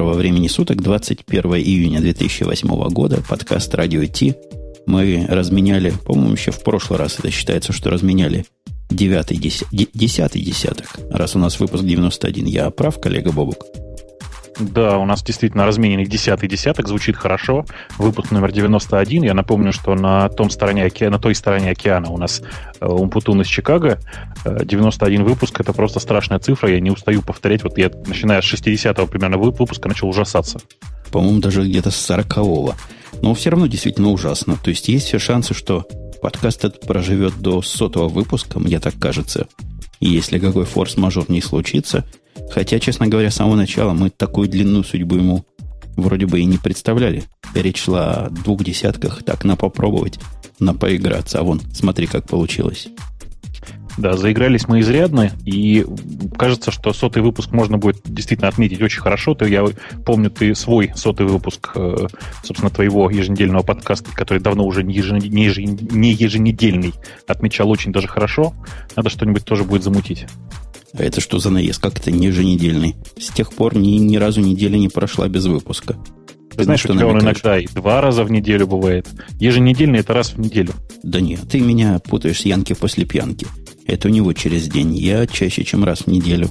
доброго времени суток, 21 июня 2008 года, подкаст «Радио Ти». Мы разменяли, по-моему, еще в прошлый раз это считается, что разменяли девятый, десятый десяток. Раз у нас выпуск 91, я прав, коллега Бобук? Да, у нас действительно размененный десятый десяток, звучит хорошо. Выпуск номер 91. Я напомню, что на, том стороне океана, на той стороне океана у нас э, Умпутун из Чикаго. 91 э, выпуск — это просто страшная цифра. Я не устаю повторять. Вот я, начиная с 60-го примерно выпуска, начал ужасаться. По-моему, даже где-то с 40-го. Но все равно действительно ужасно. То есть есть все шансы, что подкаст этот проживет до сотого выпуска, мне так кажется. И если какой форс-мажор не случится — Хотя, честно говоря, с самого начала мы такую длинную судьбу ему вроде бы и не представляли. Речь шла о двух десятках, так на попробовать, на поиграться. А вон, смотри, как получилось. Да, заигрались мы изрядно, и кажется, что сотый выпуск можно будет действительно отметить очень хорошо. Ты, я помню, ты свой сотый выпуск, э, собственно, твоего еженедельного подкаста, который давно уже не, еженедельный, отмечал очень даже хорошо. Надо что-нибудь тоже будет замутить. А это что за наезд? Как это еженедельный? С тех пор ни, ни разу неделя не прошла без выпуска. Ты знаешь, что у тебя он иногда и два раза в неделю бывает. Еженедельный это раз в неделю. Да нет, ты меня путаешь с Янки после пьянки. Это у него через день. Я чаще, чем раз в неделю.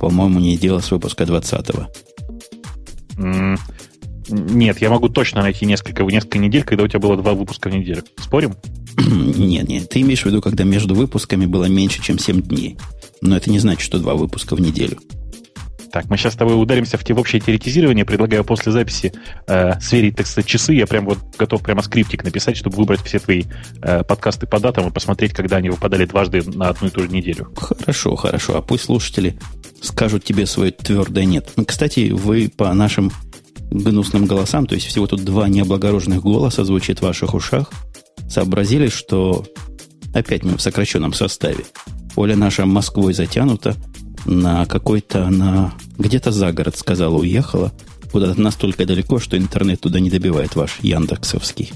По-моему, не делал с выпуска 20-го. Mm, нет, я могу точно найти несколько, несколько недель, когда у тебя было два выпуска в неделю. Спорим? нет, нет. Ты имеешь в виду, когда между выпусками было меньше, чем 7 дней. Но это не значит, что два выпуска в неделю. Так, мы сейчас с тобой ударимся в, те, в общее теоретизирование. Предлагаю после записи э, сверить, так сказать, часы. Я прям вот готов прямо скриптик написать, чтобы выбрать все твои э, подкасты по датам и посмотреть, когда они выпадали дважды на одну и ту же неделю. Хорошо, хорошо. А пусть слушатели скажут тебе свое твердое нет. Кстати, вы по нашим гнусным голосам, то есть всего тут два необлагороженных голоса звучит в ваших ушах, сообразили, что опять мы в сокращенном составе. Оля наша Москвой затянута на какой-то, на где-то за город, сказала, уехала. Куда-то настолько далеко, что интернет туда не добивает ваш Яндексовский.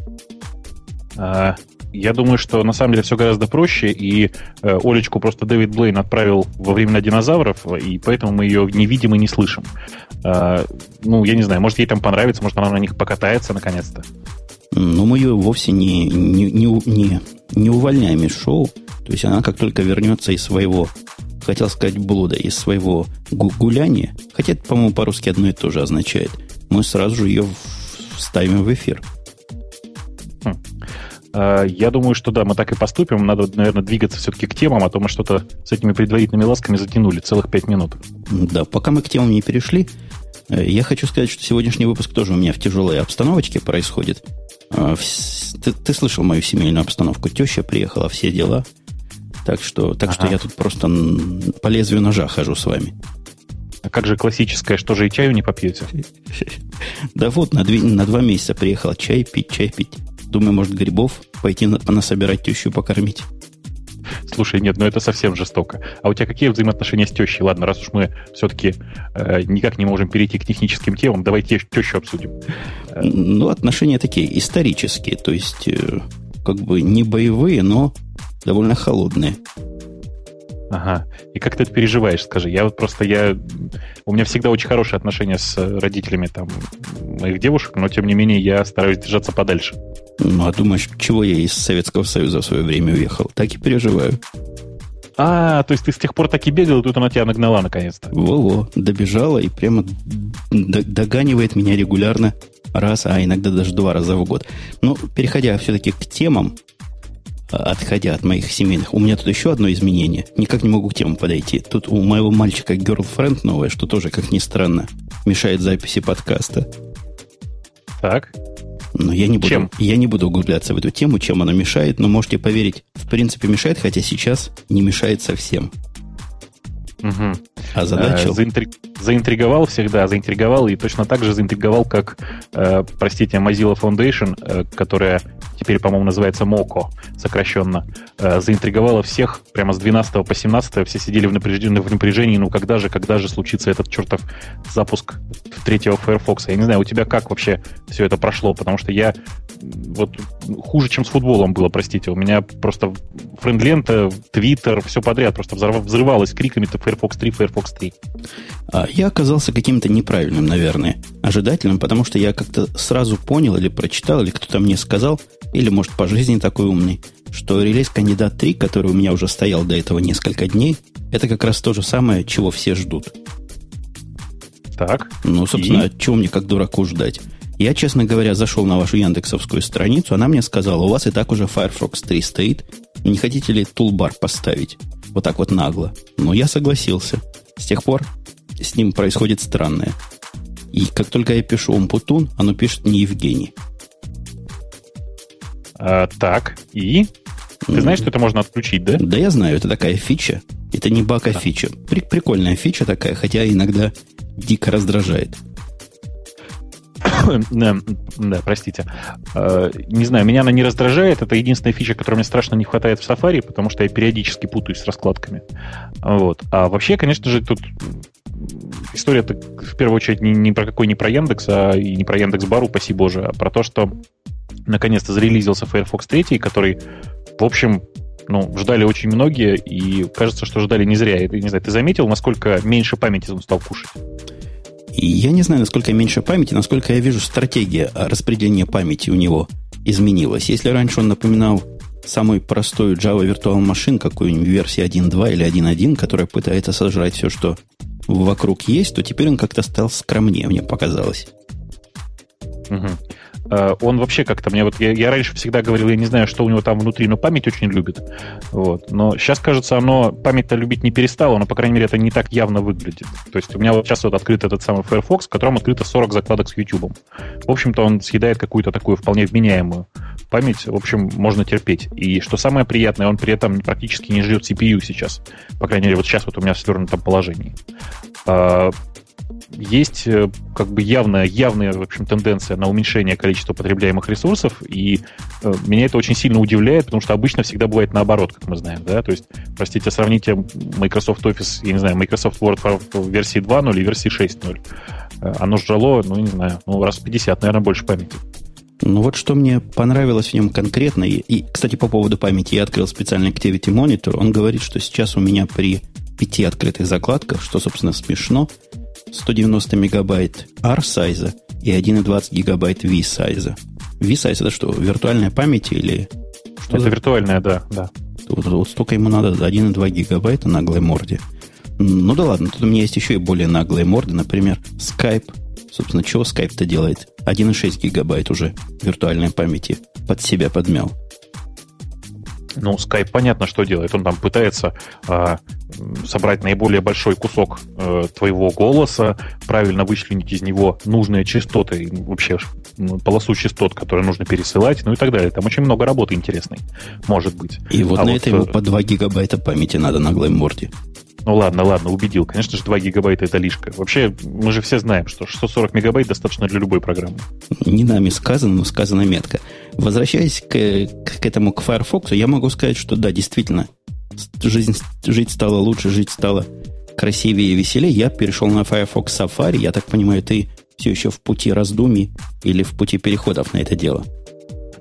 А, я думаю, что на самом деле все гораздо проще, и э, Олечку просто Дэвид Блейн отправил во времена динозавров, и поэтому мы ее не видим и не слышим. А, ну, я не знаю, может, ей там понравится, может, она на них покатается наконец-то. Ну, мы ее вовсе не, не, не, не, не увольняем из шоу. То есть она как только вернется из своего, хотел сказать, блуда, из своего гуляния, хотя это, по-моему, по-русски одно и то же означает, мы сразу же ее вставим в эфир. Хм. А, я думаю, что да, мы так и поступим. Надо, наверное, двигаться все-таки к темам, а то мы что-то с этими предварительными ласками затянули целых пять минут. Да, пока мы к темам не перешли, э, я хочу сказать, что сегодняшний выпуск тоже у меня в тяжелой обстановочке происходит. А, ты, ты слышал мою семейную обстановку? Теща приехала, все дела. Так что, так ага. что я тут просто по лезвию ножа хожу с вами. А как же классическое, что же и чаю не попьете? Да вот, на, две, на два месяца приехал чай пить, чай пить. Думаю, может, грибов пойти на, понасобирать тещу покормить. Слушай, нет, ну это совсем жестоко. А у тебя какие взаимоотношения с тещей? Ладно, раз уж мы все-таки э, никак не можем перейти к техническим темам, давай тещу обсудим. Ну, отношения такие исторические, то есть э, как бы не боевые, но довольно холодные. Ага. И как ты это переживаешь, скажи? Я вот просто, я... У меня всегда очень хорошие отношения с родителями там моих девушек, но тем не менее я стараюсь держаться подальше. Ну, а думаешь, чего я из Советского Союза в свое время уехал? Так и переживаю. А, то есть ты с тех пор так и бегал, и тут она тебя нагнала наконец-то. Во-во, добежала и прямо доганивает меня регулярно раз, а иногда даже два раза в год. Ну, переходя все-таки к темам, отходя от моих семейных, у меня тут еще одно изменение. Никак не могу к темам подойти. Тут у моего мальчика girlfriend новая, что тоже, как ни странно, мешает записи подкаста. Так. Но я не буду, чем? я не буду углубляться в эту тему, чем она мешает, но можете поверить, в принципе мешает, хотя сейчас не мешает совсем. Угу. Озадачил? Э, заинтриг... Заинтриговал всегда, заинтриговал и точно так же заинтриговал, как, э, простите, Mozilla Foundation, э, которая теперь, по-моему, называется Moco, сокращенно, э, заинтриговала всех прямо с 12 по 17 все сидели в напряжении, в напряжении, ну когда же, когда же случится этот чертов запуск третьего Firefox? Я не знаю, у тебя как вообще все это прошло, потому что я вот хуже, чем с футболом было, простите. У меня просто френд-лента, твиттер, все подряд просто взрывалось криками-то Firefox 3, Firefox 3. А я оказался каким-то неправильным, наверное, ожидательным, потому что я как-то сразу понял или прочитал, или кто-то мне сказал, или, может, по жизни такой умный, что релиз кандидат 3, который у меня уже стоял до этого несколько дней, это как раз то же самое, чего все ждут. Так. Ну, собственно, и? чего мне как дураку ждать? Я, честно говоря, зашел на вашу яндексовскую страницу, она мне сказала, у вас и так уже Firefox 3 стоит, не хотите ли тулбар поставить? Вот так вот нагло. Но я согласился. С тех пор с ним происходит странное. И как только я пишу Умпутун, оно пишет не Евгений. А, так, и? Ты знаешь, что это можно отключить, да? Да, я знаю, это такая фича. Это не баг, а фича. Прикольная фича такая, хотя иногда дико раздражает. да, да, простите. Э, не знаю, меня она не раздражает. Это единственная фича, которой мне страшно не хватает в Safari, потому что я периодически путаюсь с раскладками. Вот. А вообще, конечно же, тут история-то в первую очередь не, не про какой не про Яндекс, а и не про Яндекс Бар, упаси боже, а про то, что наконец-то зарелизился Firefox 3, который, в общем, ну, ждали очень многие, и кажется, что ждали не зря. И, не знаю, ты заметил, насколько меньше памяти он стал кушать? И я не знаю, насколько меньше памяти, насколько я вижу, стратегия распределения памяти у него изменилась. Если раньше он напоминал самую простую Java Virtual Machine, какую-нибудь версии 1.2 или 1.1, которая пытается сожрать все, что вокруг есть, то теперь он как-то стал скромнее, мне показалось. Угу. Э, он вообще как-то мне вот я, я раньше всегда говорил, я не знаю, что у него там внутри, но память очень любит. Вот. Но сейчас, кажется, оно память-то любить не перестало, но, по крайней мере, это не так явно выглядит. То есть у меня вот сейчас вот открыт этот самый Firefox, в котором открыто 40 закладок с YouTube. В общем-то, он съедает какую-то такую вполне вменяемую память. В общем, можно терпеть. И что самое приятное, он при этом практически не жрет CPU сейчас. По крайней мере, вот сейчас вот у меня в свернутом положении. Есть э, как бы явная, явная в общем, тенденция на уменьшение количества потребляемых ресурсов, и э, меня это очень сильно удивляет, потому что обычно всегда бывает наоборот, как мы знаем, да, то есть, простите, сравните Microsoft Office, я не знаю, Microsoft Word в версии 2.0 и версии 6.0. Э, оно жрало, ну, не знаю, ну, раз в 50, наверное, больше памяти. Ну вот что мне понравилось в нем конкретно, и, и, кстати, по поводу памяти, я открыл специальный Activity Monitor, он говорит, что сейчас у меня при пяти открытых закладках, что, собственно, смешно, 190 мегабайт R-сайза и 1,20 гигабайт V-сайза. V-сайз это что, виртуальная память или... Что это за... виртуальная, да, да. Вот, вот столько ему надо, 1,2 гигабайта наглой морде. Ну да ладно, тут у меня есть еще и более наглые морды, например, Skype. Собственно, чего Skype-то делает? 1,6 гигабайт уже виртуальной памяти под себя подмял. Ну, Skype понятно, что делает. Он там пытается э, собрать наиболее большой кусок э, твоего голоса, правильно вычленить из него нужные частоты, вообще полосу частот, которые нужно пересылать, ну и так далее. Там очень много работы интересной, может быть. И вот а на вот, это ему э, по 2 гигабайта памяти надо на глайморде. Ну ладно, ладно, убедил. Конечно же, 2 гигабайта это лишка. Вообще, мы же все знаем, что 640 мегабайт достаточно для любой программы. Не нами сказано, но сказано метко. Возвращаясь к, к этому, к Firefox, я могу сказать, что да, действительно, жизнь, жить стало лучше, жить стало красивее и веселее. Я перешел на Firefox Safari. Я так понимаю, ты все еще в пути раздумий или в пути переходов на это дело?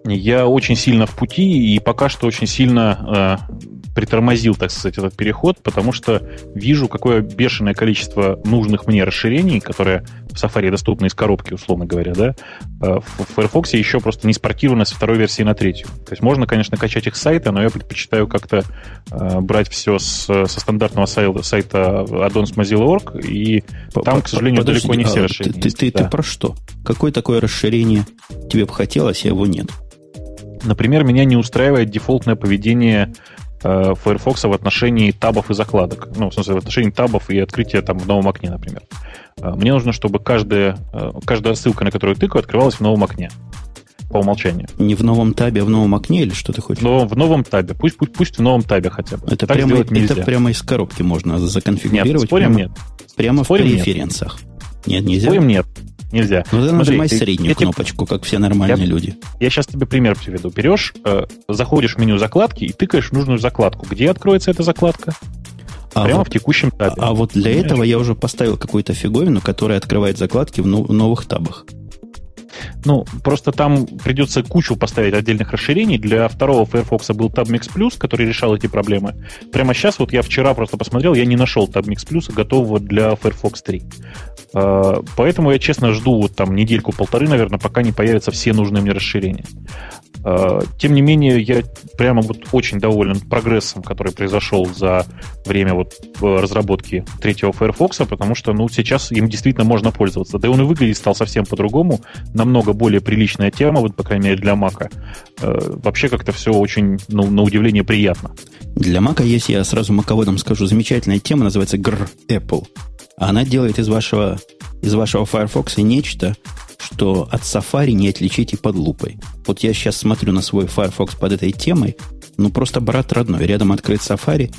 Я очень сильно в пути и пока что очень сильно э, притормозил, так сказать, этот переход, потому что вижу, какое бешеное количество нужных мне расширений, которые в Safari доступны из коробки, условно говоря, да, э, в Firefox еще просто не спортированы со второй версии на третью. То есть можно, конечно, качать их с сайта, но я предпочитаю как-то э, брать все с, со стандартного сайта, сайта addons Mozilla.org, и там, к сожалению, Подожди, далеко не все а расширения. Ты, ты, да. ты про что? Какое такое расширение тебе бы хотелось, а его нет? Например, меня не устраивает дефолтное поведение Firefox в отношении табов и закладок. Ну, в смысле, в отношении табов и открытия там в новом окне, например. Э, мне нужно, чтобы каждая, э, каждая ссылка, на которую тыкаю, открывалась в новом окне по умолчанию. Не в новом табе, а в новом окне или что ты хочешь? Но в новом табе. Пусть, пусть, пусть в новом табе хотя бы. Это, прямо, это прямо из коробки можно законфигурировать. Нет, спорим, прямо, нет. Прямо спорим, в преференсах. Нет, нельзя? Спорим, нет. Нельзя. Ну, ты нажимай среднюю кнопочку, как все нормальные я, люди. Я сейчас тебе пример приведу. Берешь, э, заходишь в меню закладки и тыкаешь нужную закладку. Где откроется эта закладка? А Прямо вот, в текущем табе. А, а вот для Понимаешь? этого я уже поставил какую-то фиговину, которая открывает закладки в, в новых табах. Ну, просто там придется кучу поставить отдельных расширений. Для второго Firefox был TabMix Plus, который решал эти проблемы. Прямо сейчас, вот я вчера просто посмотрел, я не нашел TabMix Plus готового для Firefox 3. А, поэтому я, честно, жду вот там недельку-полторы, наверное, пока не появятся все нужные мне расширения. А, тем не менее, я прямо вот очень доволен прогрессом, который произошел за время вот разработки третьего Firefox, потому что, ну, сейчас им действительно можно пользоваться. Да и он и выглядит стал совсем по-другому, намного более приличная тема, вот, по крайней мере, для Mac. А, вообще как-то все очень, ну, на удивление приятно. Для Mac есть, я сразу маководом скажу, замечательная тема, называется Gr Apple. Она делает из вашего, из вашего Firefox нечто, что от Safari не отличить и под лупой. Вот я сейчас смотрю на свой Firefox под этой темой, ну просто брат родной. Рядом открыт Safari,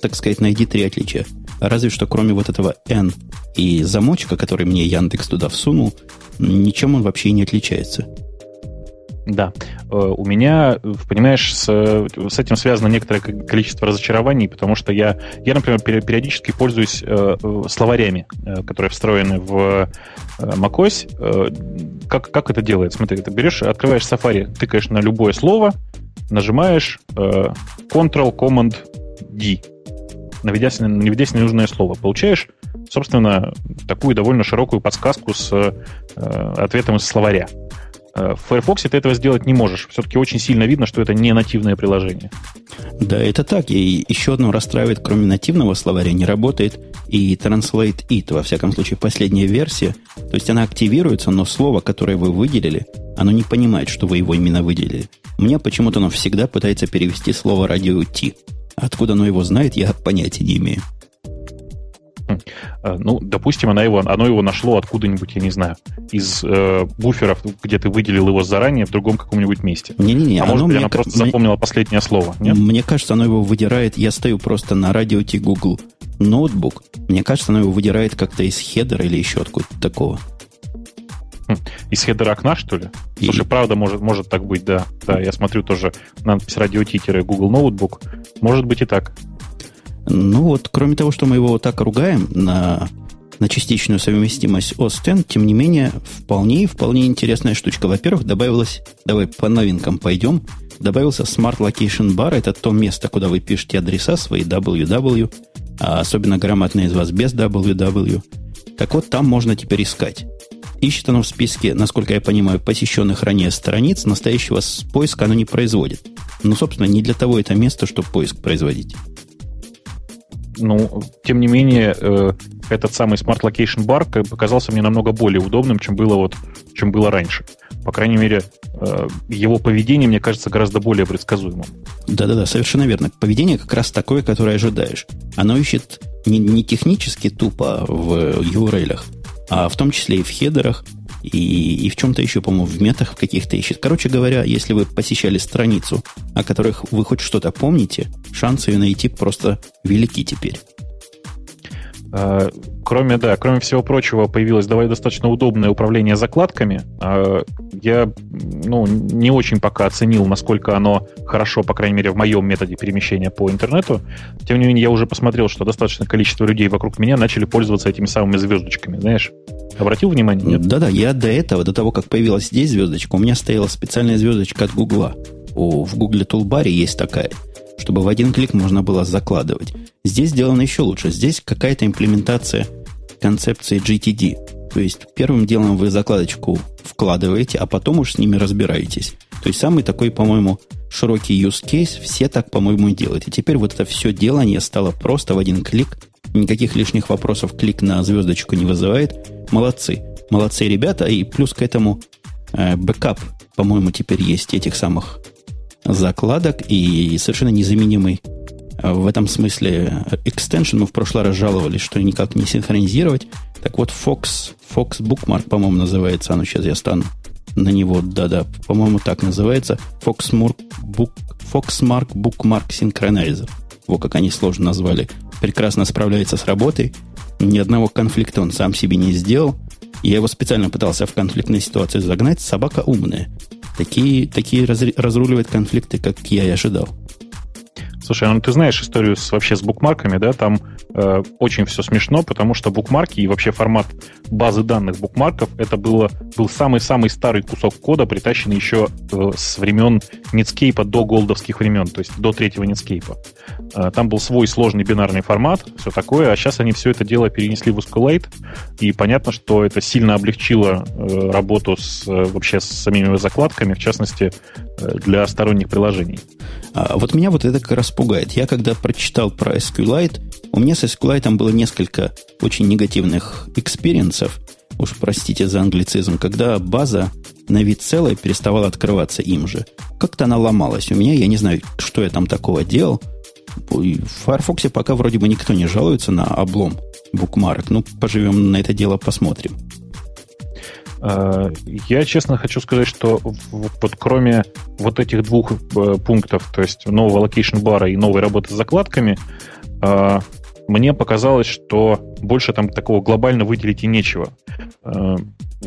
так сказать, найди три отличия. Разве что кроме вот этого N и замочка, который мне Яндекс туда всунул, ничем он вообще не отличается. Да. Э, у меня, понимаешь, с, с этим связано некоторое количество разочарований, потому что я, я например, периодически пользуюсь э, словарями, э, которые встроены в macOS. Как, как это делается? Смотри, ты берешь, открываешь Safari, тыкаешь на любое слово, нажимаешь Ctrl-Command-D, наведясь, наведясь на нужное слово. Получаешь, собственно, такую довольно широкую подсказку с ответом из словаря. Э, в Firefox ты этого сделать не можешь. Все-таки очень сильно видно, что это не нативное приложение. Да, это так. И еще одно расстраивает, кроме нативного словаря, не работает и Translate It, во всяком случае, последняя версия. То есть она активируется, но слово, которое вы выделили, оно не понимает, что вы его именно выделили. Меня почему-то оно всегда пытается перевести слово радио T. Откуда оно его знает, я понятия не имею. Э, ну, допустим, она его, оно его нашло откуда-нибудь, я не знаю, из э, буферов, где ты выделил его заранее в другом каком-нибудь месте. Не-не-не. А может быть, она просто мне, запомнила последнее слово, нет? Мне кажется, оно его выдирает, я стою просто на Радио-Т Google Notebook, мне кажется, оно его выдирает как-то из хедера или еще откуда-то такого. Хм, из хедера окна, что ли? И... Слушай, правда, может, может так быть, да. Да, я смотрю тоже надпись радио T-Google ноутбук. Может быть и так. Ну вот, кроме того, что мы его вот так ругаем на, на частичную совместимость OS тем не менее, вполне вполне интересная штучка. Во-первых, добавилось, давай по новинкам пойдем, добавился Smart Location Bar, это то место, куда вы пишете адреса свои www, а особенно грамотные из вас без www. Так вот, там можно теперь искать. Ищет оно в списке, насколько я понимаю, посещенных ранее страниц, настоящего поиска оно не производит. Ну, собственно, не для того это место, чтобы поиск производить ну, тем не менее, э, этот самый Smart Location Bar показался мне намного более удобным, чем было, вот, чем было раньше. По крайней мере, э, его поведение, мне кажется, гораздо более предсказуемым. Да-да-да, совершенно верно. Поведение как раз такое, которое ожидаешь. Оно ищет не, не технически тупо в URL, а в том числе и в хедерах, и, и в чем-то еще, по-моему, в метах в каких-то ищет. Короче говоря, если вы посещали страницу, о которых вы хоть что-то помните, шансы ее найти просто велики теперь. А, кроме, да, кроме всего прочего, появилось давай достаточно удобное управление закладками. А, я ну, не очень пока оценил, насколько оно хорошо, по крайней мере, в моем методе перемещения по интернету. Тем не менее, я уже посмотрел, что достаточное количество людей вокруг меня начали пользоваться этими самыми звездочками, знаешь. Обратил внимание? Нет? Да-да, я до этого, до того, как появилась здесь звездочка, у меня стояла специальная звездочка от Гугла. В Гугле Тулбаре есть такая, чтобы в один клик можно было закладывать. Здесь сделано еще лучше. Здесь какая-то имплементация концепции GTD. То есть первым делом вы закладочку вкладываете, а потом уж с ними разбираетесь. То есть самый такой, по-моему, широкий use case, все так, по-моему, делают. И теперь вот это все делание стало просто в один клик Никаких лишних вопросов клик на звездочку не вызывает. Молодцы. Молодцы ребята. И плюс к этому э, бэкап, по-моему, теперь есть этих самых закладок и совершенно незаменимый в этом смысле extension. Мы в прошлый раз жаловались, что никак не синхронизировать. Так вот, Fox, Fox Bookmark, по-моему, называется. А ну, сейчас я стану на него. Да-да, по-моему, так называется. Foxmark, Book, Foxmark Bookmark Synchronizer. Вот как они сложно назвали прекрасно справляется с работой. Ни одного конфликта он сам себе не сделал. Я его специально пытался в конфликтной ситуации загнать. Собака умная. Такие, такие разруливает конфликты, как я и ожидал. Слушай, ну ты знаешь историю с, вообще с букмарками, да? Там э, очень все смешно, потому что букмарки и вообще формат базы данных букмарков это было, был самый-самый старый кусок кода, притащенный еще э, с времен Netscape до голдовских времен, то есть до третьего Netscape. Э, там был свой сложный бинарный формат, все такое, а сейчас они все это дело перенесли в SQLite, и понятно, что это сильно облегчило э, работу с, э, вообще с самими закладками, в частности, э, для сторонних приложений. А вот меня вот это как раз пугает. Я когда прочитал про SQLite, у меня с SQLite было несколько очень негативных experience ов, уж простите за англицизм, когда база на вид целая переставала открываться им же. Как-то она ломалась у меня, я не знаю, что я там такого делал. В Firefox пока вроде бы никто не жалуется на облом bookmark ок. Ну, поживем на это дело, посмотрим. Э, я честно хочу сказать, что вот кроме вот этих двух э, пунктов, то есть нового location bar а и новой работы с закладками, э, мне показалось, что больше там такого глобально выделить и нечего.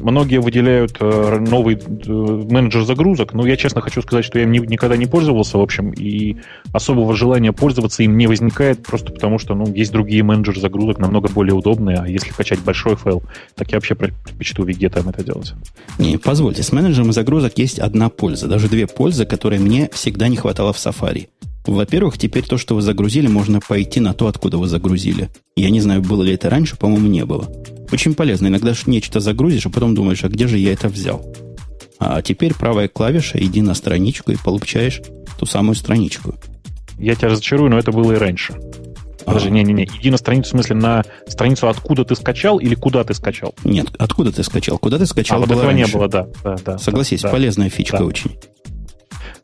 Многие выделяют э, новый э, менеджер загрузок, но я честно хочу сказать, что я им никогда не пользовался, в общем, и особого желания пользоваться им не возникает, просто потому что ну, есть другие менеджеры загрузок, намного более удобные, а если качать большой файл, так я вообще предпочту вигетом это делать. Не, позвольте, с менеджером загрузок есть одна польза, даже две пользы, которые мне всегда не хватало в Safari. Во-первых, теперь то, что вы загрузили, можно пойти на то, откуда вы загрузили. Я не знаю, было ли это раньше, по-моему, не было. Очень полезно. Иногда нечто загрузишь, а потом думаешь, а где же я это взял? А теперь правая клавиша, иди на страничку и получаешь ту самую страничку. Я тебя разочарую, но это было и раньше. Подожди, не-не-не, иди на страницу, в смысле, на страницу, откуда ты скачал или куда ты скачал? Нет, откуда ты скачал? Куда ты скачал? А, вот этого раньше. не было, да. да, да Согласись, да, полезная фичка да. очень.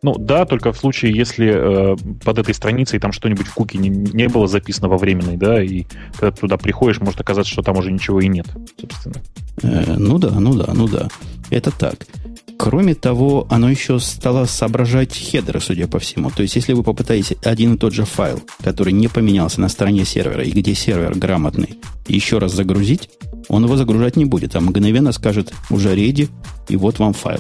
Ну да, только в случае, если э, под этой страницей там что-нибудь в куки не, не было записано во временной, да, и когда ты туда приходишь, может оказаться, что там уже ничего и нет, собственно. Э, ну да, ну да, ну да. Это так. Кроме того, оно еще стало соображать хедеры, судя по всему. То есть, если вы попытаетесь один и тот же файл, который не поменялся на стороне сервера, и где сервер грамотный, еще раз загрузить, он его загружать не будет, а мгновенно скажет уже ready, и вот вам файл.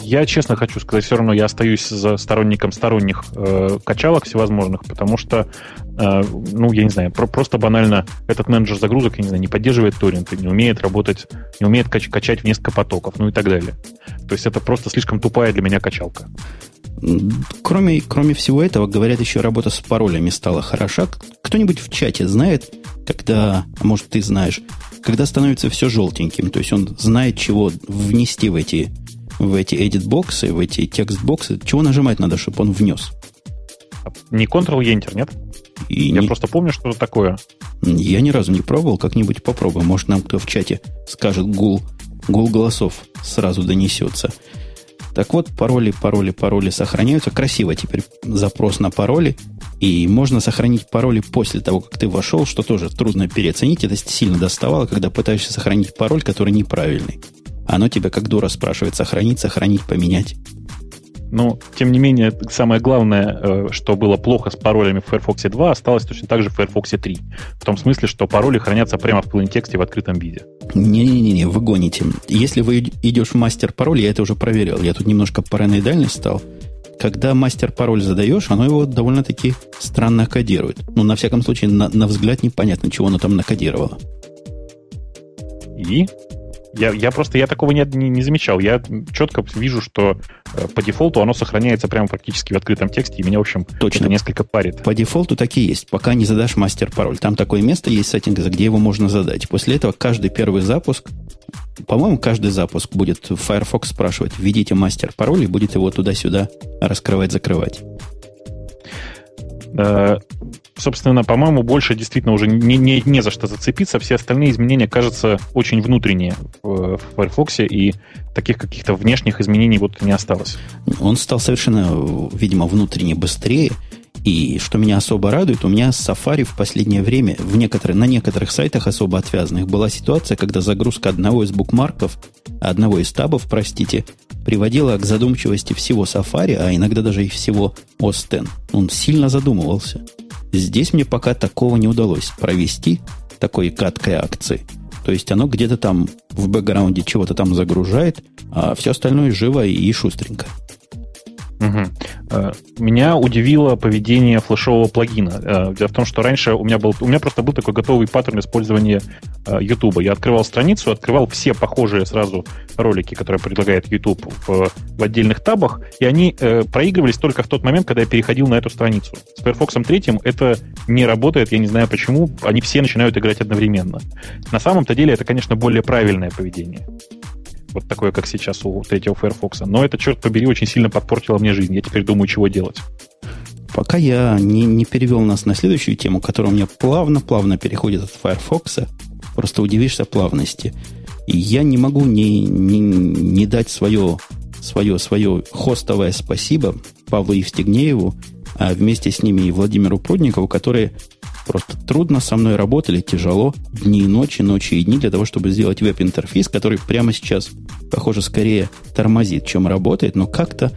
Я честно хочу сказать, все равно я остаюсь за сторонником сторонних э, качалок всевозможных, потому что, э, ну, я не знаю, про, просто банально этот менеджер загрузок, я не знаю, не поддерживает торренты, не умеет работать, не умеет кач- качать в несколько потоков, ну и так далее. То есть это просто слишком тупая для меня качалка. Кроме, кроме всего этого, говорят, еще работа с паролями стала хороша. Кто-нибудь в чате знает, когда, а может, ты знаешь, когда становится все желтеньким, то есть он знает, чего внести в эти в эти edit-боксы, в эти текст-боксы, чего нажимать надо, чтобы он внес? Не Ctrl-Enter, нет? И Я не... просто помню, что это такое. Я ни разу не пробовал, как-нибудь попробуем. Может, нам кто в чате скажет гул, гул голосов сразу донесется. Так вот, пароли, пароли, пароли сохраняются. Красиво теперь запрос на пароли. И можно сохранить пароли после того, как ты вошел, что тоже трудно переоценить. Это сильно доставало, когда пытаешься сохранить пароль, который неправильный. Оно тебя как дура спрашивает, сохранить, сохранить, поменять. Но, тем не менее, самое главное, э, что было плохо с паролями в Firefox 2, осталось точно так же в Firefox 3. В том смысле, что пароли хранятся прямо в plain тексте в открытом виде. Не-не-не, вы гоните. Если вы идешь в мастер пароль, я это уже проверял. Я тут немножко параноидальный стал. Когда мастер пароль задаешь, оно его довольно-таки странно кодирует. Ну, на всяком случае, на, на взгляд непонятно, чего оно там накодировало. И? Я, я просто я такого не, не, не замечал. Я четко вижу, что э, по дефолту оно сохраняется прямо практически в открытом тексте, и меня, в общем, Точно. несколько парит. По дефолту так и есть, пока не задашь мастер-пароль. Там такое место есть сеттинга, где его можно задать. После этого каждый первый запуск, по-моему, каждый запуск будет Firefox спрашивать, введите мастер-пароль, и будет его туда-сюда раскрывать-закрывать. Э, собственно, по-моему, больше действительно уже не, не, не за что зацепиться. Все остальные изменения, кажутся очень внутренние в, в Firefox, и таких каких-то внешних изменений вот не осталось. Он стал совершенно, видимо, внутренне быстрее. И что меня особо радует, у меня с Safari в последнее время в некоторые, на некоторых сайтах особо отвязанных была ситуация, когда загрузка одного из букмарков, одного из табов, простите, приводила к задумчивости всего Safari, а иногда даже и всего X. Он сильно задумывался. Здесь мне пока такого не удалось провести, такой каткой акции. То есть оно где-то там в бэкграунде чего-то там загружает, а все остальное живо и шустренько. Угу. Э, меня удивило поведение флешового плагина. Э, дело в том, что раньше у меня был, у меня просто был такой готовый паттерн использования YouTube. Я открывал страницу, открывал все похожие сразу ролики, которые предлагает YouTube в, в отдельных табах, и они э, проигрывались только в тот момент, когда я переходил на эту страницу. С Firefox 3 это не работает, я не знаю почему, они все начинают играть одновременно. На самом-то деле это, конечно, более правильное поведение вот такое, как сейчас у третьего Firefox. Но это, черт побери, очень сильно подпортило мне жизнь. Я теперь думаю, чего делать. Пока я не, не перевел нас на следующую тему, которая у меня плавно-плавно переходит от Firefox, просто удивишься плавности. И я не могу не, не, не дать свое, свое, свое хостовое спасибо Павлу Евстигнееву, а вместе с ними и Владимиру Прудникову, которые Просто трудно со мной работали, тяжело, дни и ночи, ночи и дни для того, чтобы сделать веб-интерфейс, который прямо сейчас, похоже, скорее тормозит, чем работает, но как-то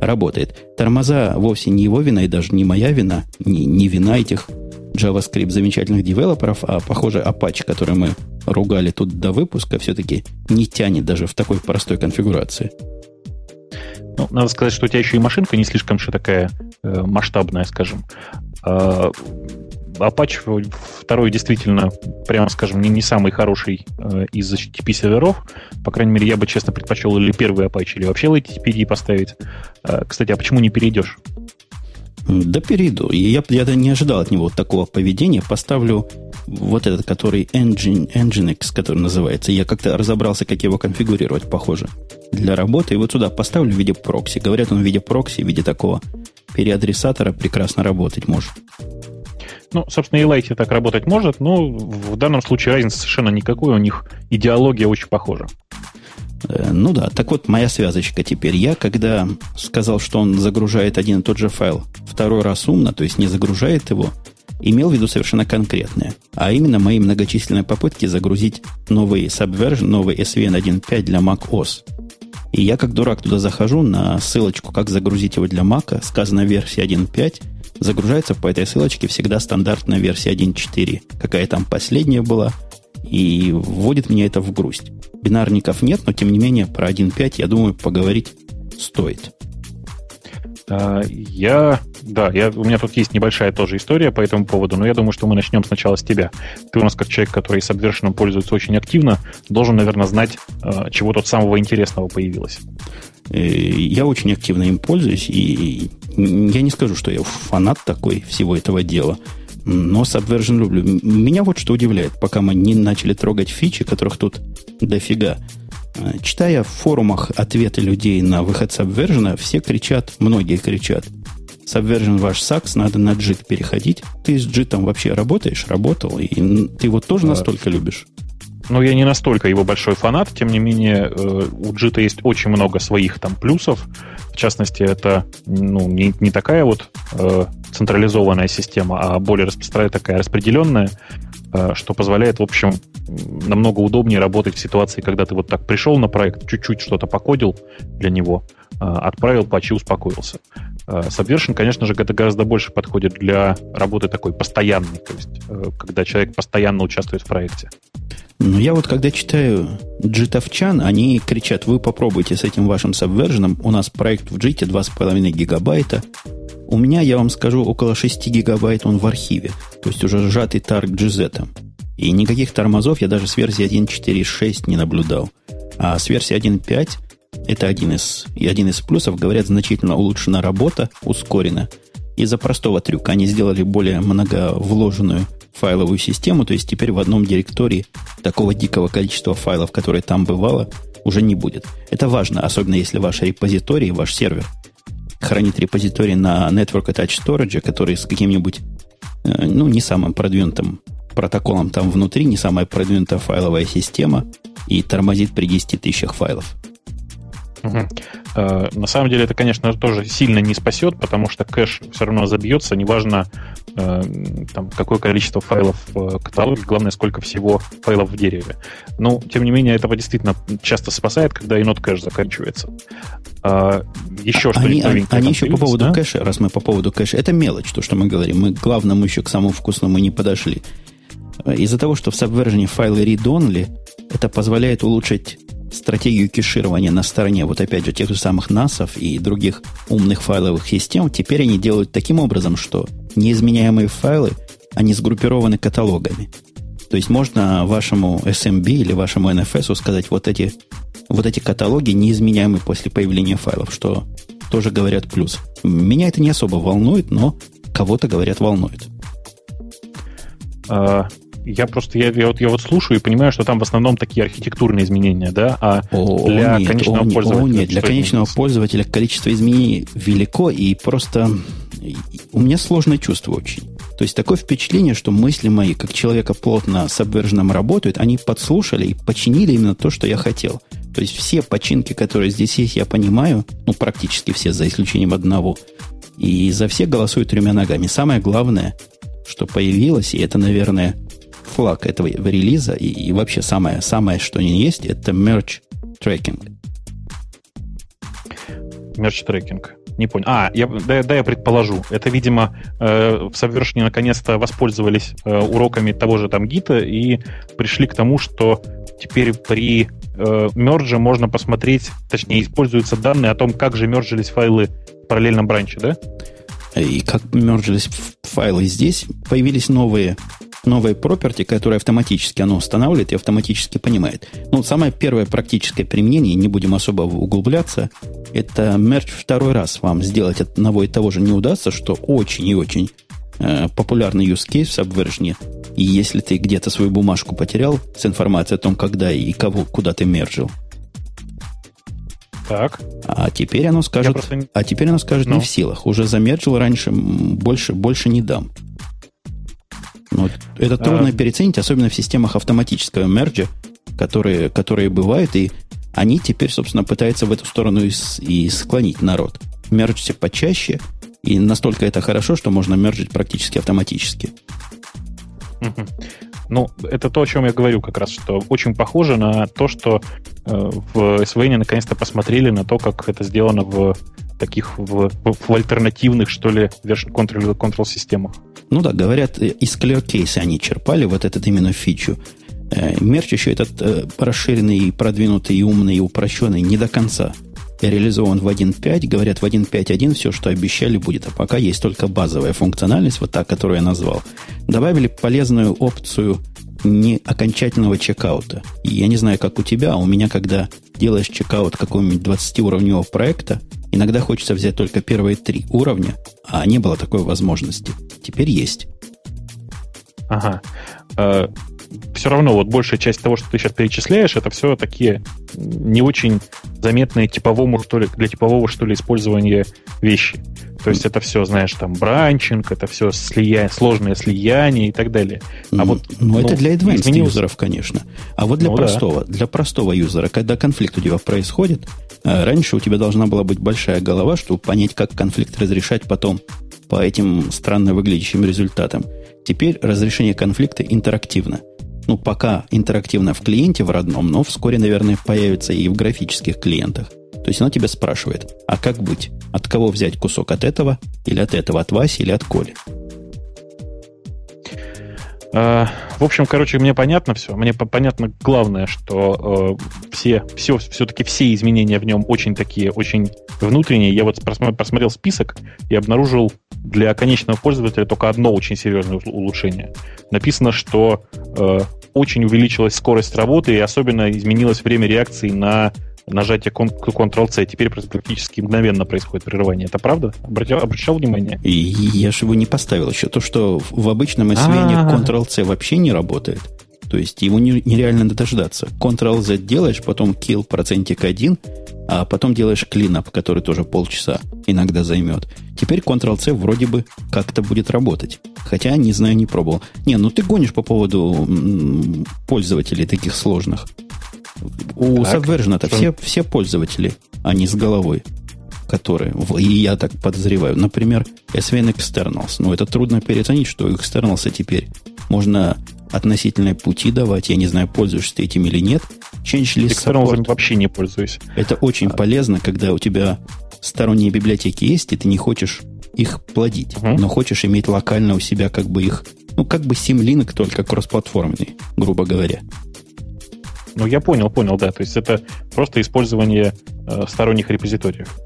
работает. Тормоза вовсе не его вина и даже не моя вина, не, не вина этих JavaScript замечательных девелоперов, а, похоже, Apache, который мы ругали тут до выпуска, все-таки не тянет даже в такой простой конфигурации. Ну, надо сказать, что у тебя еще и машинка не слишком же такая э, масштабная, скажем. А, Apache второй действительно, прямо скажем, не, не самый хороший э, из HTTP серверов. По крайней мере, я бы, честно, предпочел или первый Apache, или вообще LTTPD поставить. Э, кстати, а почему не перейдешь? Да перейду. Я, я не ожидал от него такого поведения. Поставлю вот этот, который Engine, Nginx, который называется. Я как-то разобрался, как его конфигурировать, похоже, для работы. И вот сюда поставлю в виде прокси. Говорят, он в виде прокси, в виде такого переадресатора прекрасно работать может. Ну, собственно, и Light так работать может, но в данном случае разницы совершенно никакой, у них идеология очень похожа. Э, ну да, так вот моя связочка теперь. Я, когда сказал, что он загружает один и тот же файл второй раз умно, то есть не загружает его, имел в виду совершенно конкретное. А именно мои многочисленные попытки загрузить новый Subversion, новый SVN 1.5 для Mac OS. И я как дурак туда захожу на ссылочку, как загрузить его для Mac, сказано версия 1.5, загружается по этой ссылочке всегда стандартная версия 1.4, какая там последняя была, и вводит меня это в грусть. Бинарников нет, но тем не менее про 1.5, я думаю, поговорить стоит. А, я, да, я, у меня тут есть небольшая тоже история по этому поводу, но я думаю, что мы начнем сначала с тебя. Ты у нас как человек, который Subversion пользуется очень активно, должен, наверное, знать, а, чего тут самого интересного появилось. Э, я очень активно им пользуюсь, и я не скажу, что я фанат такой всего этого дела, но Subversion люблю. Меня вот что удивляет, пока мы не начали трогать фичи, которых тут дофига. Э, читая в форумах ответы людей на выход Subversion, все кричат, многие кричат, Subversion ваш сакс, надо на JIT переходить. Ты с JIT вообще работаешь? Работал? И ты его тоже настолько любишь? Ну, я не настолько его большой фанат, тем не менее, э, у JIT есть очень много своих там плюсов. В частности, это ну, не, не такая вот э, централизованная система, а более распространенная, такая распределенная, э, что позволяет, в общем, намного удобнее работать в ситуации, когда ты вот так пришел на проект, чуть-чуть что-то покодил для него, э, отправил патчи, успокоился. Э, Subversion, конечно же, это гораздо больше подходит для работы такой постоянной, то есть э, когда человек постоянно участвует в проекте. Но я вот когда читаю джитовчан, они кричат, вы попробуйте с этим вашим Subversion, у нас проект в джите 2,5 гигабайта, у меня, я вам скажу, около 6 гигабайт он в архиве, то есть уже сжатый тарг GZ. И никаких тормозов я даже с версии 1.4.6 не наблюдал. А с версии 1.5 это один из, и один из плюсов, говорят, значительно улучшена работа, ускорена. Из-за простого трюка они сделали более многовложенную файловую систему, то есть теперь в одном директории такого дикого количества файлов, которое там бывало, уже не будет. Это важно, особенно если ваш репозиторий, ваш сервер хранит репозиторий на Network Attached Storage, который с каким-нибудь, э, ну, не самым продвинутым протоколом там внутри, не самая продвинутая файловая система, и тормозит при 10 тысячах файлов. Угу. На самом деле это, конечно, тоже сильно не спасет, потому что кэш все равно забьется, неважно, э, там, какое количество файлов в каталоге, главное, сколько всего файлов в дереве. Но, тем не менее, этого действительно часто спасает, когда инот кэш заканчивается. А, еще что они, они, они еще по поводу да? кэша, раз мы по поводу кэша, это мелочь, то, что мы говорим. Мы к главному еще к самому вкусному не подошли. Из-за того, что в Subversion файлы read-only, это позволяет улучшить стратегию кеширования на стороне, вот опять же, тех же самых NAS и других умных файловых систем, теперь они делают таким образом, что неизменяемые файлы, они сгруппированы каталогами. То есть можно вашему SMB или вашему NFS сказать, вот эти, вот эти каталоги неизменяемы после появления файлов, что тоже говорят плюс. Меня это не особо волнует, но кого-то, говорят, волнует. А, я просто я, я, вот, я вот слушаю и понимаю, что там в основном такие архитектурные изменения, да, а о, для нет, конечного о, пользователя. О, нет, для конечного изменится? пользователя количество изменений велико, и просто у меня сложное чувство очень. То есть такое впечатление, что мысли мои, как человека плотно с обверженным работают, они подслушали и починили именно то, что я хотел. То есть все починки, которые здесь есть, я понимаю, ну, практически все, за исключением одного. И за все голосуют тремя ногами. Самое главное, что появилось, и это, наверное, флаг этого релиза, и, и вообще самое, самое, что не есть, это merge tracking. Merge tracking. Не понял. А, я, да, да, я предположу. Это, видимо, э, в Subversion наконец-то воспользовались э, уроками того же там гита и пришли к тому, что теперь при э, мерже можно посмотреть, точнее, используются данные о том, как же мержились файлы в параллельном бранче, да? И как мержились файлы здесь, появились новые новые property, которые автоматически оно устанавливает и автоматически понимает. Ну, самое первое практическое применение, не будем особо углубляться, это мерч второй раз вам сделать одного и того же не удастся, что очень и очень э, популярный use case в Subversion. И если ты где-то свою бумажку потерял с информацией о том, когда и кого, куда ты мержил, так. А теперь оно скажет, просто... а теперь оно скажет ну. не в силах. Уже замерджил раньше, больше, больше не дам. Ну, это трудно а... переоценить, особенно в системах автоматического мерджа, которые, которые бывают, и они теперь, собственно, пытаются в эту сторону и, и склонить народ. Мерджься почаще, и настолько это хорошо, что можно мерджить практически автоматически. Ну, это то, о чем я говорю как раз, что очень похоже на то, что э, в SVN наконец-то посмотрели на то, как это сделано в таких в, в альтернативных, что ли, version control, control системах. Ну да, говорят, из ClearCase они черпали вот этот именно фичу. Э, мерч еще этот э, расширенный, продвинутый, умный, и упрощенный не до конца реализован в 1.5. Говорят, в 1.5.1 все, что обещали, будет. А пока есть только базовая функциональность, вот та, которую я назвал. Добавили полезную опцию не окончательного чекаута. Я не знаю, как у тебя, а у меня, когда делаешь чекаут какого-нибудь 20-уровневого проекта, иногда хочется взять только первые три уровня, а не было такой возможности. Теперь есть. Ага. Все равно вот большая часть того, что ты сейчас перечисляешь, это все такие не очень заметные типовому, что ли, для типового, что ли, использования вещи. То есть это все, знаешь, там бранчинг, это все слия... сложное слияние и так далее. А вот, ну, ну, это для advanced изменился. юзеров, конечно. А вот для ну, простого, да. для простого юзера, когда конфликт у тебя происходит, э, раньше у тебя должна была быть большая голова, чтобы понять, как конфликт разрешать потом по этим странно выглядящим результатам. Теперь разрешение конфликта интерактивно ну, пока интерактивно в клиенте в родном, но вскоре, наверное, появится и в графических клиентах. То есть она тебя спрашивает, а как быть? От кого взять кусок? От этого или от этого? От Васи или от Коли? А, в общем, короче, мне понятно все. Мне понятно главное, что э, все, все, все-таки все изменения в нем очень такие, очень внутренние. Я вот просмотрел список и обнаружил для конечного пользователя только одно очень серьезное улучшение. Написано, что э, очень увеличилась скорость работы и особенно изменилось время реакции на нажатие Ctrl-C. Теперь практически мгновенно происходит прерывание. Это правда? Обращал, обращал внимание? И я же его не поставил еще. То, что в обычном SVN Ctrl-C вообще не работает. То есть его нереально дождаться. Ctrl-Z делаешь, потом kill процентик один, а потом делаешь cleanup, который тоже полчаса иногда займет. Теперь Ctrl-C вроде бы как-то будет работать. Хотя, не знаю, не пробовал. Не, ну ты гонишь по поводу пользователей таких сложных. У Subversion это все, все пользователи, а не с головой которые, и я так подозреваю, например, SVN Externals. Но это трудно переоценить, что Externals теперь можно относительные пути давать. Я не знаю, пользуешься ты этим или нет. Change Externals вообще не пользуюсь. Это очень а. полезно, когда у тебя сторонние библиотеки есть, и ты не хочешь их плодить, угу. но хочешь иметь локально у себя как бы их, ну, как бы Symlink, только кроссплатформенный, грубо говоря. Ну, я понял, понял, да. То есть это просто использование э, сторонних репозиториев.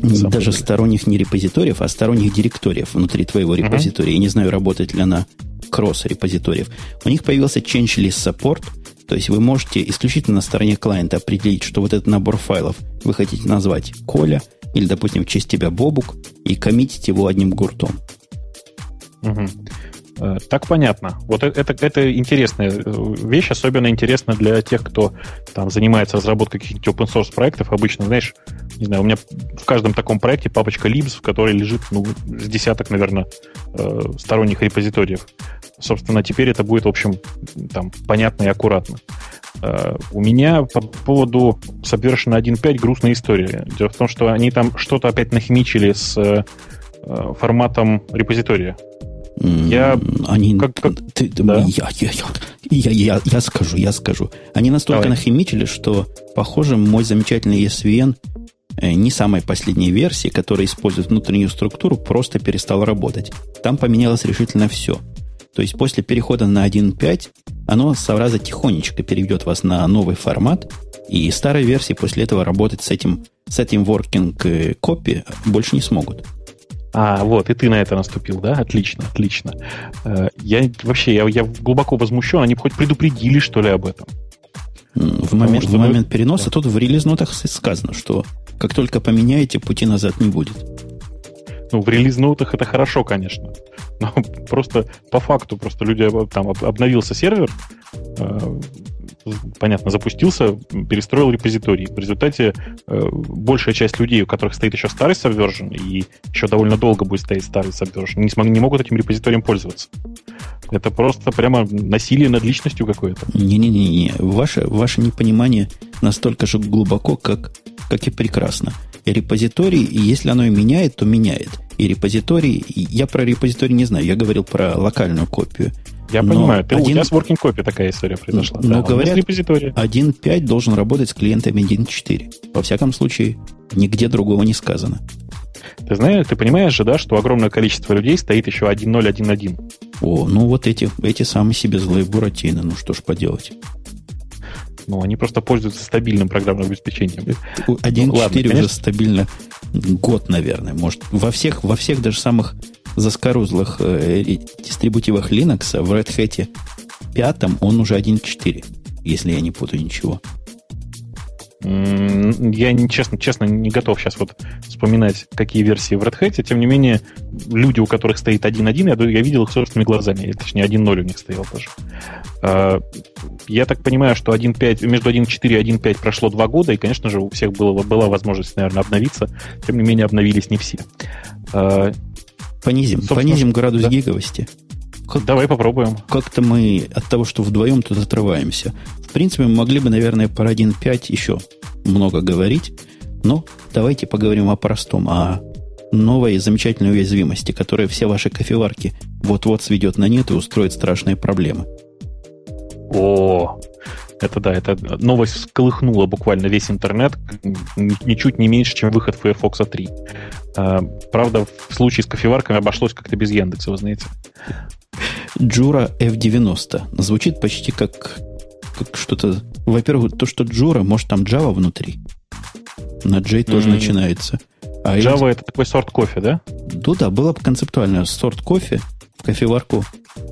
Даже деле. сторонних не репозиториев, а сторонних директориев внутри твоего репозитория. Uh-huh. Я не знаю, работает ли она кросс-репозиториев. У них появился Change List Support, то есть вы можете исключительно на стороне клиента определить, что вот этот набор файлов вы хотите назвать Коля или, допустим, в честь тебя Бобук и коммитить его одним гуртом. Угу. Так понятно. Вот это, это, это интересная э, вещь, особенно интересна для тех, кто там занимается разработкой каких-нибудь open source проектов. Обычно, знаешь, не знаю, у меня в каждом таком проекте папочка libs, в которой лежит, ну, с десяток, наверное, э, сторонних репозиториев. Собственно, теперь это будет, в общем, там, понятно и аккуратно. У меня по поводу Subversion 1.5 грустная история. Дело в том, что они там что-то опять нахимичили с форматом репозитория. Я... Они... Как, как... Ты, да? я, я, я, я, я скажу, я скажу. Они настолько Давай. нахимичили, что, похоже, мой замечательный SVN э, не самой последней версии, которая использует внутреннюю структуру, просто перестал работать. Там поменялось решительно все. То есть после перехода на 1.5 оно сразу тихонечко переведет вас на новый формат, и старые версии после этого работать с этим, с этим working э, copy больше не смогут. А, вот, и ты на это наступил, да? Отлично, отлично. Э, я вообще, я, я глубоко возмущен. Они хоть предупредили, что ли, об этом? В момент, в момент переноса да. тут в релиз-нотах сказано, что как только поменяете, пути назад не будет. Ну, в релиз-нотах это хорошо, конечно. Но просто по факту, просто люди там обновился сервер, э, понятно, запустился, перестроил репозиторий. В результате э, большая часть людей, у которых стоит еще старый Subversion, и еще довольно долго будет стоять старый Subversion, не, смог, не могут этим репозиторием пользоваться. Это просто прямо насилие над личностью какое-то. Не-не-не, ваше, ваше непонимание настолько же глубоко, как, как и прекрасно. И репозиторий, если оно и меняет, то меняет. И репозиторий, я про репозиторий не знаю, я говорил про локальную копию. Я но понимаю, ты, один... у тебя с Working Copy такая история произошла. Но да, говорят, 1.5 должен работать с клиентами 1.4. Во всяком случае, нигде другого не сказано. Ты знаешь, ты понимаешь же, да, что огромное количество людей стоит еще 1.0, 1.1. О, ну вот эти, эти самые себе злые буратины, ну что ж поделать. Ну, они просто пользуются стабильным программным обеспечением. 1.4 ну, уже стабильно год, наверное. Может, во всех, во всех даже самых заскорузлых э, дистрибутивах Linux в Red Hat пятом он уже 1.4, если я не путаю ничего. Я, честно, честно, не готов сейчас вот вспоминать, какие версии в Red Hat. Тем не менее, люди, у которых стоит 1.1, я, я видел их собственными глазами. Точнее, 1.0 у них стоял тоже. А, я так понимаю, что 1.5, между 1.4 и 1.5 прошло два года, и, конечно же, у всех было, была возможность, наверное, обновиться. Тем не менее, обновились не все. Понизим, Собственно, понизим градус да. гиговости. Как, Давай попробуем. Как-то мы от того, что вдвоем тут отрываемся. В принципе, мы могли бы, наверное, про 1.5 еще много говорить, но давайте поговорим о простом, о новой замечательной уязвимости, которая все ваши кофеварки вот-вот сведет на нет и устроит страшные проблемы. О, это да, это новость всколыхнула буквально весь интернет, ничуть не меньше, чем выход Firefox 3. А, правда, в случае с кофеварками обошлось как-то без Яндекса, вы знаете. Джура F90. Звучит почти как, как что-то... Во-первых, то, что Джура, может, там Java внутри. На J тоже mm-hmm. начинается. А Java это такой сорт кофе, да? Ну да, было бы концептуально. Сорт кофе в кофеварку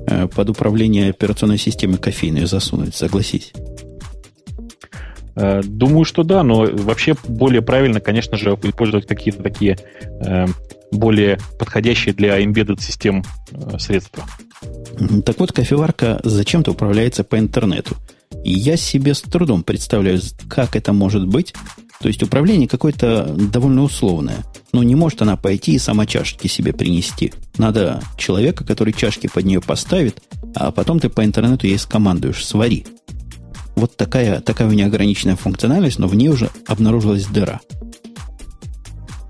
э, под управление операционной системы кофейной засунуть, согласись. Э, думаю, что да, но вообще более правильно, конечно же, использовать какие-то такие э, более подходящие для embedded систем э, средства. Так вот, кофеварка зачем-то управляется по интернету. И я себе с трудом представляю, как это может быть. То есть управление какое-то довольно условное. Но не может она пойти и сама чашки себе принести. Надо человека, который чашки под нее поставит, а потом ты по интернету ей скомандуешь «свари». Вот такая, такая у нее ограниченная функциональность, но в ней уже обнаружилась дыра.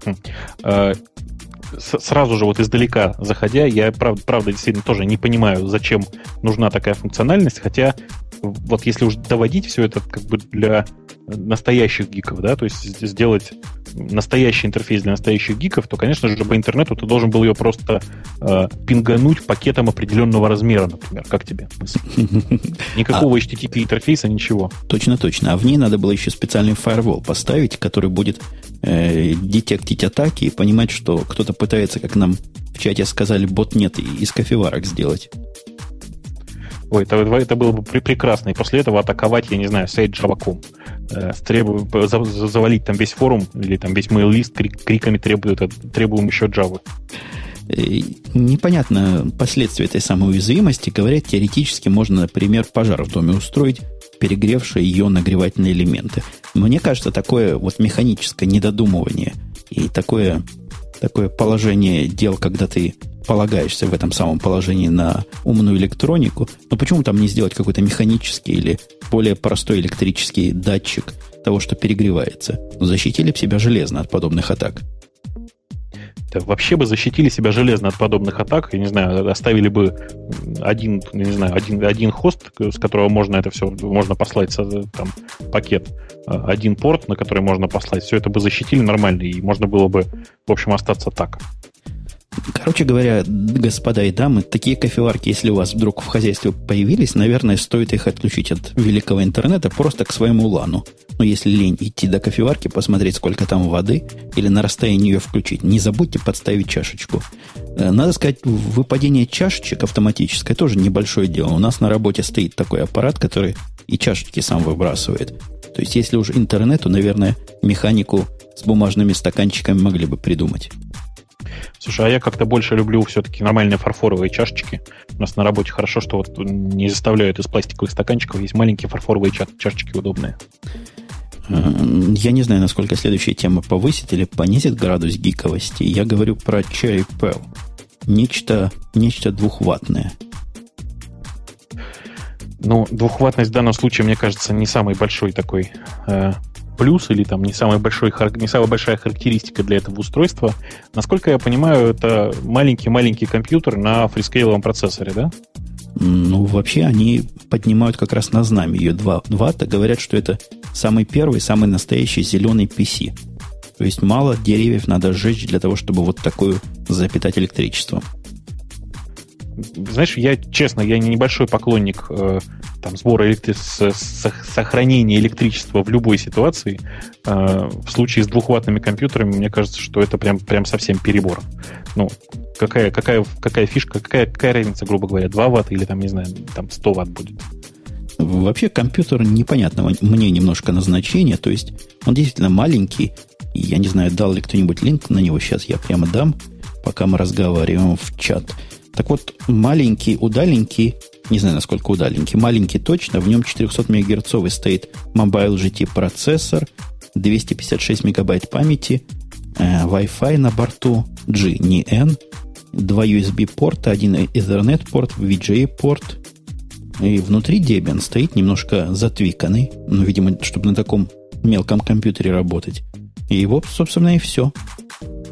Хм. А, сразу же вот издалека заходя, я правда, правда действительно тоже не понимаю, зачем нужна такая функциональность, хотя вот если уж доводить все это как бы для настоящих гиков, да, то есть сделать настоящий интерфейс для настоящих гиков, то, конечно же, по интернету ты должен был ее просто э, пингануть пакетом определенного размера, например. Как тебе? Никакого HTTP интерфейса, ничего. Точно, точно. А в ней надо было еще специальный фаервол поставить, который будет э, детектить атаки и понимать, что кто-то пытается, как нам в чате сказали, бот нет, из кофеварок сделать. Ой, это, это было бы прекрасно. И после этого атаковать, я не знаю, сайт Java.com. Э, требую, завалить там весь форум или там весь мейл-лист крик, криками требуют, требуем еще Java. Э, непонятно последствия этой самой уязвимости. Говорят, теоретически можно, например, пожар в доме устроить, перегревшие ее нагревательные элементы. Мне кажется, такое вот механическое недодумывание и такое, такое положение дел, когда ты полагаешься в этом самом положении на умную электронику, но почему там не сделать какой-то механический или более простой электрический датчик того, что перегревается? Защитили бы себя железно от подобных атак. Да, вообще бы защитили себя железно от подобных атак, я не знаю, оставили бы один, не знаю, один, один хост, с которого можно это все, можно послать там, пакет, один порт, на который можно послать, все это бы защитили нормально, и можно было бы, в общем, остаться так. Короче говоря, господа и дамы, такие кофеварки, если у вас вдруг в хозяйстве появились, наверное, стоит их отключить от великого интернета просто к своему лану. Но если лень идти до кофеварки, посмотреть, сколько там воды, или на расстоянии ее включить, не забудьте подставить чашечку. Э, надо сказать, выпадение чашечек автоматическое тоже небольшое дело. У нас на работе стоит такой аппарат, который и чашечки сам выбрасывает. То есть, если уж интернету, наверное, механику с бумажными стаканчиками могли бы придумать. Слушай, а я как-то больше люблю все-таки нормальные фарфоровые чашечки. У нас на работе хорошо, что вот не заставляют из пластиковых стаканчиков. Есть маленькие фарфоровые ча- чашечки удобные. Я не знаю, насколько следующая тема повысит или понизит градус гиковости. Я говорю про Cherry Pearl. Нечто, нечто двухватное. Ну, двухватность в данном случае, мне кажется, не самый большой такой э, плюс или там не, самая большой, не самая большая характеристика для этого устройства. Насколько я понимаю, это маленький-маленький компьютер на фрискейловом процессоре, да? Ну, вообще они поднимают как раз на знамя ее 2 ватта. Говорят, что это самый первый, самый настоящий зеленый PC. То есть мало деревьев надо сжечь для того, чтобы вот такую запитать электричеством знаешь, я честно, я небольшой поклонник э, там, сбора электри... сохранения электричества в любой ситуации. Э, в случае с двухваттными компьютерами, мне кажется, что это прям, прям совсем перебор. Ну, какая, какая, какая фишка, какая, какая разница, грубо говоря, 2 ватта или там, не знаю, там 100 ватт будет? Вообще компьютер непонятного мне немножко назначения, то есть он действительно маленький, и я не знаю, дал ли кто-нибудь линк на него, сейчас я прямо дам, пока мы разговариваем в чат. Так вот, маленький, удаленький, не знаю, насколько удаленький, маленький точно, в нем 400 МГц стоит Mobile GT процессор, 256 мегабайт памяти, э, Wi-Fi на борту, G, не N, два USB порта, один Ethernet порт, VGA порт, и внутри Debian стоит немножко затвиканный, ну, видимо, чтобы на таком мелком компьютере работать. И его, собственно, и все.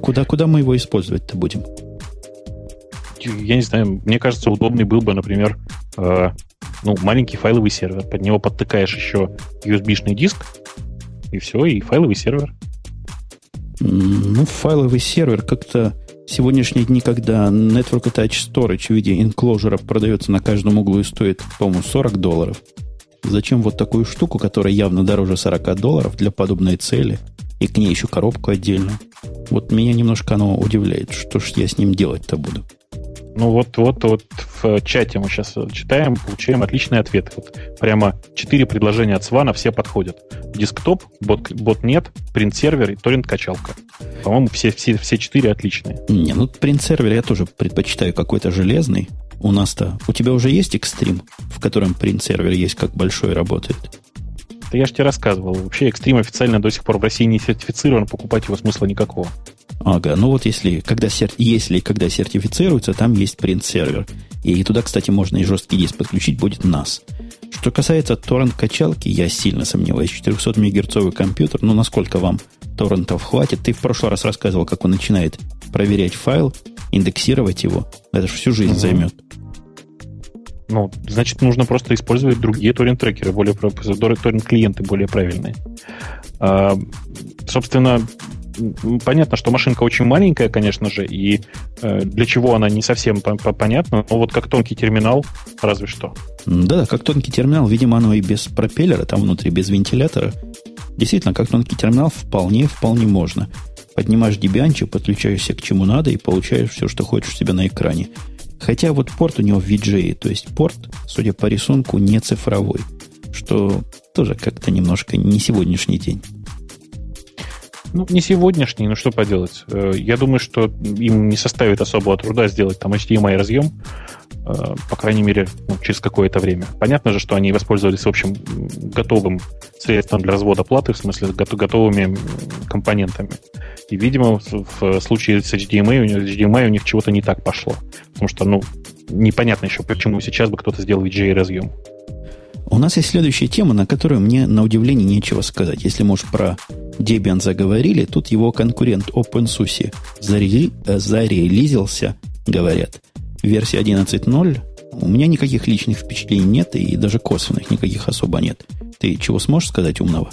Куда, куда мы его использовать-то будем? Я не знаю, мне кажется, удобный был бы, например, э, ну, маленький файловый сервер. Под него подтыкаешь еще USB-шный диск, и все, и файловый сервер. Ну, файловый сервер как-то сегодняшние дни, когда Network Attached Storage в виде инкложера продается на каждом углу и стоит, по-моему, 40 долларов. Зачем вот такую штуку, которая явно дороже 40 долларов для подобной цели, и к ней еще коробку отдельно? Вот меня немножко оно удивляет. Что ж я с ним делать-то буду? Ну вот, вот, вот в чате мы сейчас читаем, получаем отличный ответ. Вот прямо четыре предложения от Свана все подходят. Десктоп, бот, бот нет, принт-сервер и торрент-качалка. По-моему, все, все, все четыре отличные. Не, ну принт-сервер я тоже предпочитаю какой-то железный. У нас-то... У тебя уже есть экстрим, в котором принт-сервер есть, как большой работает? Да я же тебе рассказывал. Вообще экстрим официально до сих пор в России не сертифицирован, покупать его смысла никакого. Ага, ну вот если когда, если когда сертифицируется, там есть принт-сервер. И туда, кстати, можно и жесткий диск подключить, будет NAS. Что касается торрент-качалки, я сильно сомневаюсь. 400 мегагерцовый компьютер, ну насколько вам торрентов хватит? Ты в прошлый раз рассказывал, как он начинает проверять файл, индексировать его. Это же всю жизнь угу. займет. Ну, значит, нужно просто использовать другие торрент-трекеры, более торрент-клиенты более правильные. А, собственно, понятно, что машинка очень маленькая, конечно же, и э, для чего она не совсем понятно, но вот как тонкий терминал, разве что. Да, как тонкий терминал, видимо, оно и без пропеллера, там внутри без вентилятора. Действительно, как тонкий терминал вполне, вполне можно. Поднимаешь дебианчик, подключаешься к чему надо и получаешь все, что хочешь у себя на экране. Хотя вот порт у него VGA, то есть порт, судя по рисунку, не цифровой, что тоже как-то немножко не сегодняшний день. Ну, не сегодняшний, но что поделать. Э, я думаю, что им не составит особого труда сделать там HDMI разъем, э, по крайней мере, ну, через какое-то время. Понятно же, что они воспользовались, в общем, готовым средством для развода платы, в смысле готовыми компонентами. И, видимо, в случае с HDMI, HDMI у них чего-то не так пошло. Потому что, ну, непонятно еще, почему сейчас бы кто-то сделал VGA разъем. У нас есть следующая тема, на которую мне, на удивление, нечего сказать. Если, может, про Debian заговорили, тут его конкурент OpenSUSE зарели, э, зарелизился, говорят. Версия 11.0. У меня никаких личных впечатлений нет, и даже косвенных никаких особо нет. Ты чего сможешь сказать умного?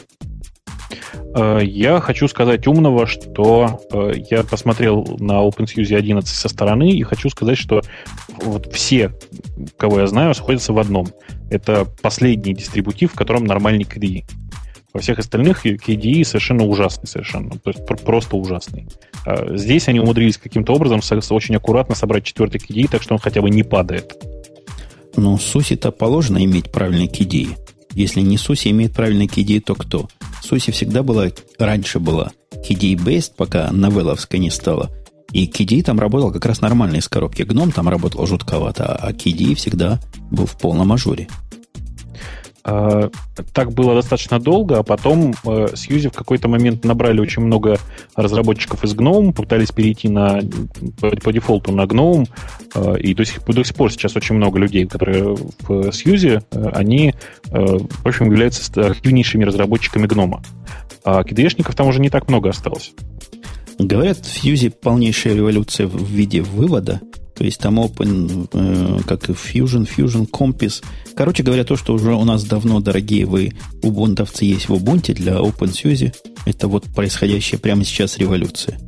Э, я хочу сказать умного, что э, я посмотрел на OpenSUSE 11 со стороны и хочу сказать, что вот все, кого я знаю, сходятся в одном. Это последний дистрибутив, в котором нормальный KDE. Во всех остальных KDE совершенно ужасный, совершенно, то есть просто ужасный. А здесь они умудрились каким-то образом очень аккуратно собрать четвертый KDE, так что он хотя бы не падает. Но Суси-то положено иметь правильный KDE. Если не Суси имеет правильный KDE, то кто? Суси всегда была, раньше была KDE-based, пока новелловская не стала. И KDE там работал как раз нормально из коробки. Гном там работал жутковато, а KDE всегда был в полном ажуре. А, так было достаточно долго, а потом э, Сьюзи в какой-то момент набрали очень много разработчиков из GNOME, пытались перейти на, по, по дефолту на GNOME, э, и до сих, до сих пор сейчас очень много людей, которые в Сьюзи, э, они, в общем, являются активнейшими разработчиками GNOME. А кидешников там уже не так много осталось. Говорят, в Фьюзе полнейшая революция в виде вывода. То есть там Open, э, как и Fusion, Fusion, Compass. Короче говоря, то, что уже у нас давно, дорогие вы, убунтовцы есть в Ubuntu для OpenSUSE, это вот происходящая прямо сейчас революция.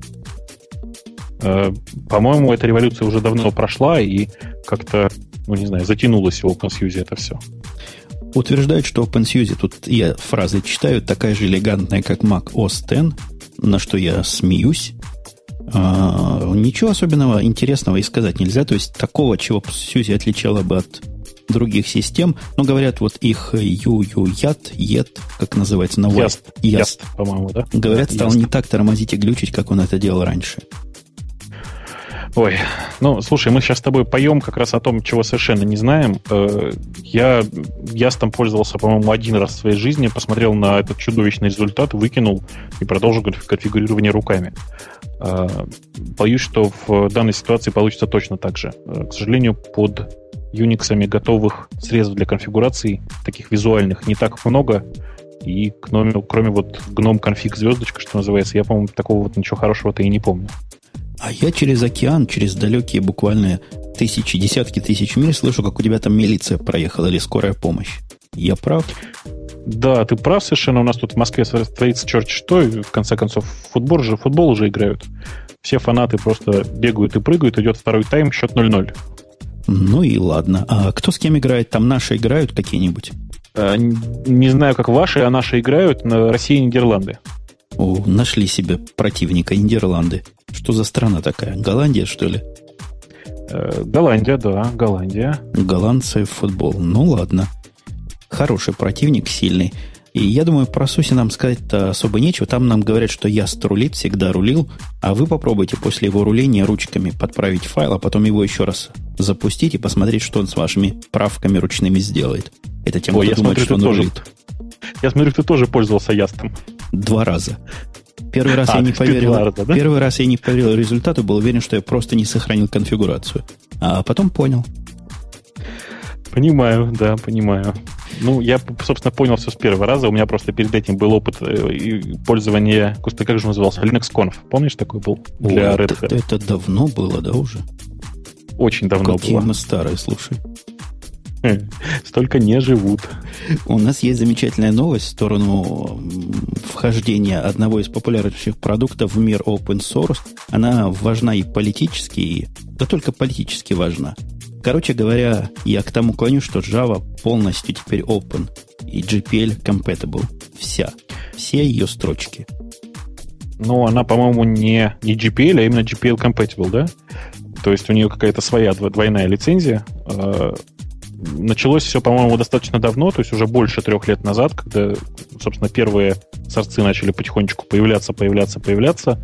Э, по-моему, эта революция уже давно прошла и как-то, ну не знаю, затянулась в OpenSUSE это все. Утверждают, что OpenSUSE, тут я фразы читаю, такая же элегантная, как Mac OS X, на что я смеюсь. А, ничего особенного интересного и сказать нельзя. То есть такого, чего Сьюзи отличало бы от других систем. Но говорят, вот их ю ю ят ет, как называется, на Яст, яст, по-моему, да? Говорят, стал не так тормозить и глючить, как он это делал раньше. Ой, ну, слушай, мы сейчас с тобой поем как раз о том, чего совершенно не знаем. Э, я ястом пользовался, по-моему, один раз в своей жизни, посмотрел на этот чудовищный результат, выкинул и продолжил конфигурирование руками. Э, боюсь, что в данной ситуации получится точно так же. Э, к сожалению, под Unix готовых средств для конфигурации, таких визуальных, не так много. И кроме, кроме вот гном конфиг звездочка, что называется, я, по-моему, такого вот ничего хорошего-то и не помню. А я через океан, через далекие буквально тысячи, десятки тысяч миль слышу, как у тебя там милиция проехала или скорая помощь. Я прав? Да, ты прав совершенно. У нас тут в Москве творится черт что, и в конце концов футбол же, футбол уже играют. Все фанаты просто бегают и прыгают, идет второй тайм, счет 0-0. Ну и ладно. А кто с кем играет? Там наши играют какие-нибудь? А, не знаю, как ваши, а наши играют на России и Нидерланды. О, нашли себе противника Нидерланды. Что за страна такая? Голландия, что ли? Э, Голландия, да, Голландия. Голландцы в футбол. Ну ладно. Хороший противник, сильный. И я думаю, про Суси нам сказать-то особо нечего. Там нам говорят, что я рулит, всегда рулил. А вы попробуйте после его руления ручками подправить файл, а потом его еще раз запустить и посмотреть, что он с вашими правками ручными сделает. Это тем, Ой, кто думает, смотрю, что он тоже... рулит. Я смотрю, ты тоже пользовался ястом. Два раза. Первый раз а, я не поверил. Раза, да? Первый раз я не поверил результату, был уверен, что я просто не сохранил конфигурацию. А потом понял. Понимаю, да, понимаю. Ну, я, собственно, понял все с первого раза. У меня просто перед этим был опыт э, пользования, как же назывался, Linux Conf. Помнишь, такой был для О, Red Hat? Это, это давно было, да, уже? Очень давно Какие было. мы старые, слушай. Столько не живут. У нас есть замечательная новость в сторону вхождения одного из популярнейших продуктов в мир open source. Она важна и политически, и, да только политически важна. Короче говоря, я к тому клоню, что Java полностью теперь open и GPL compatible. Вся. Все ее строчки. Ну, она, по-моему, не, не GPL, а именно GPL compatible, да? То есть у нее какая-то своя двойная лицензия. Началось все, по-моему, достаточно давно, то есть уже больше трех лет назад, когда, собственно, первые сорцы начали потихонечку появляться, появляться, появляться.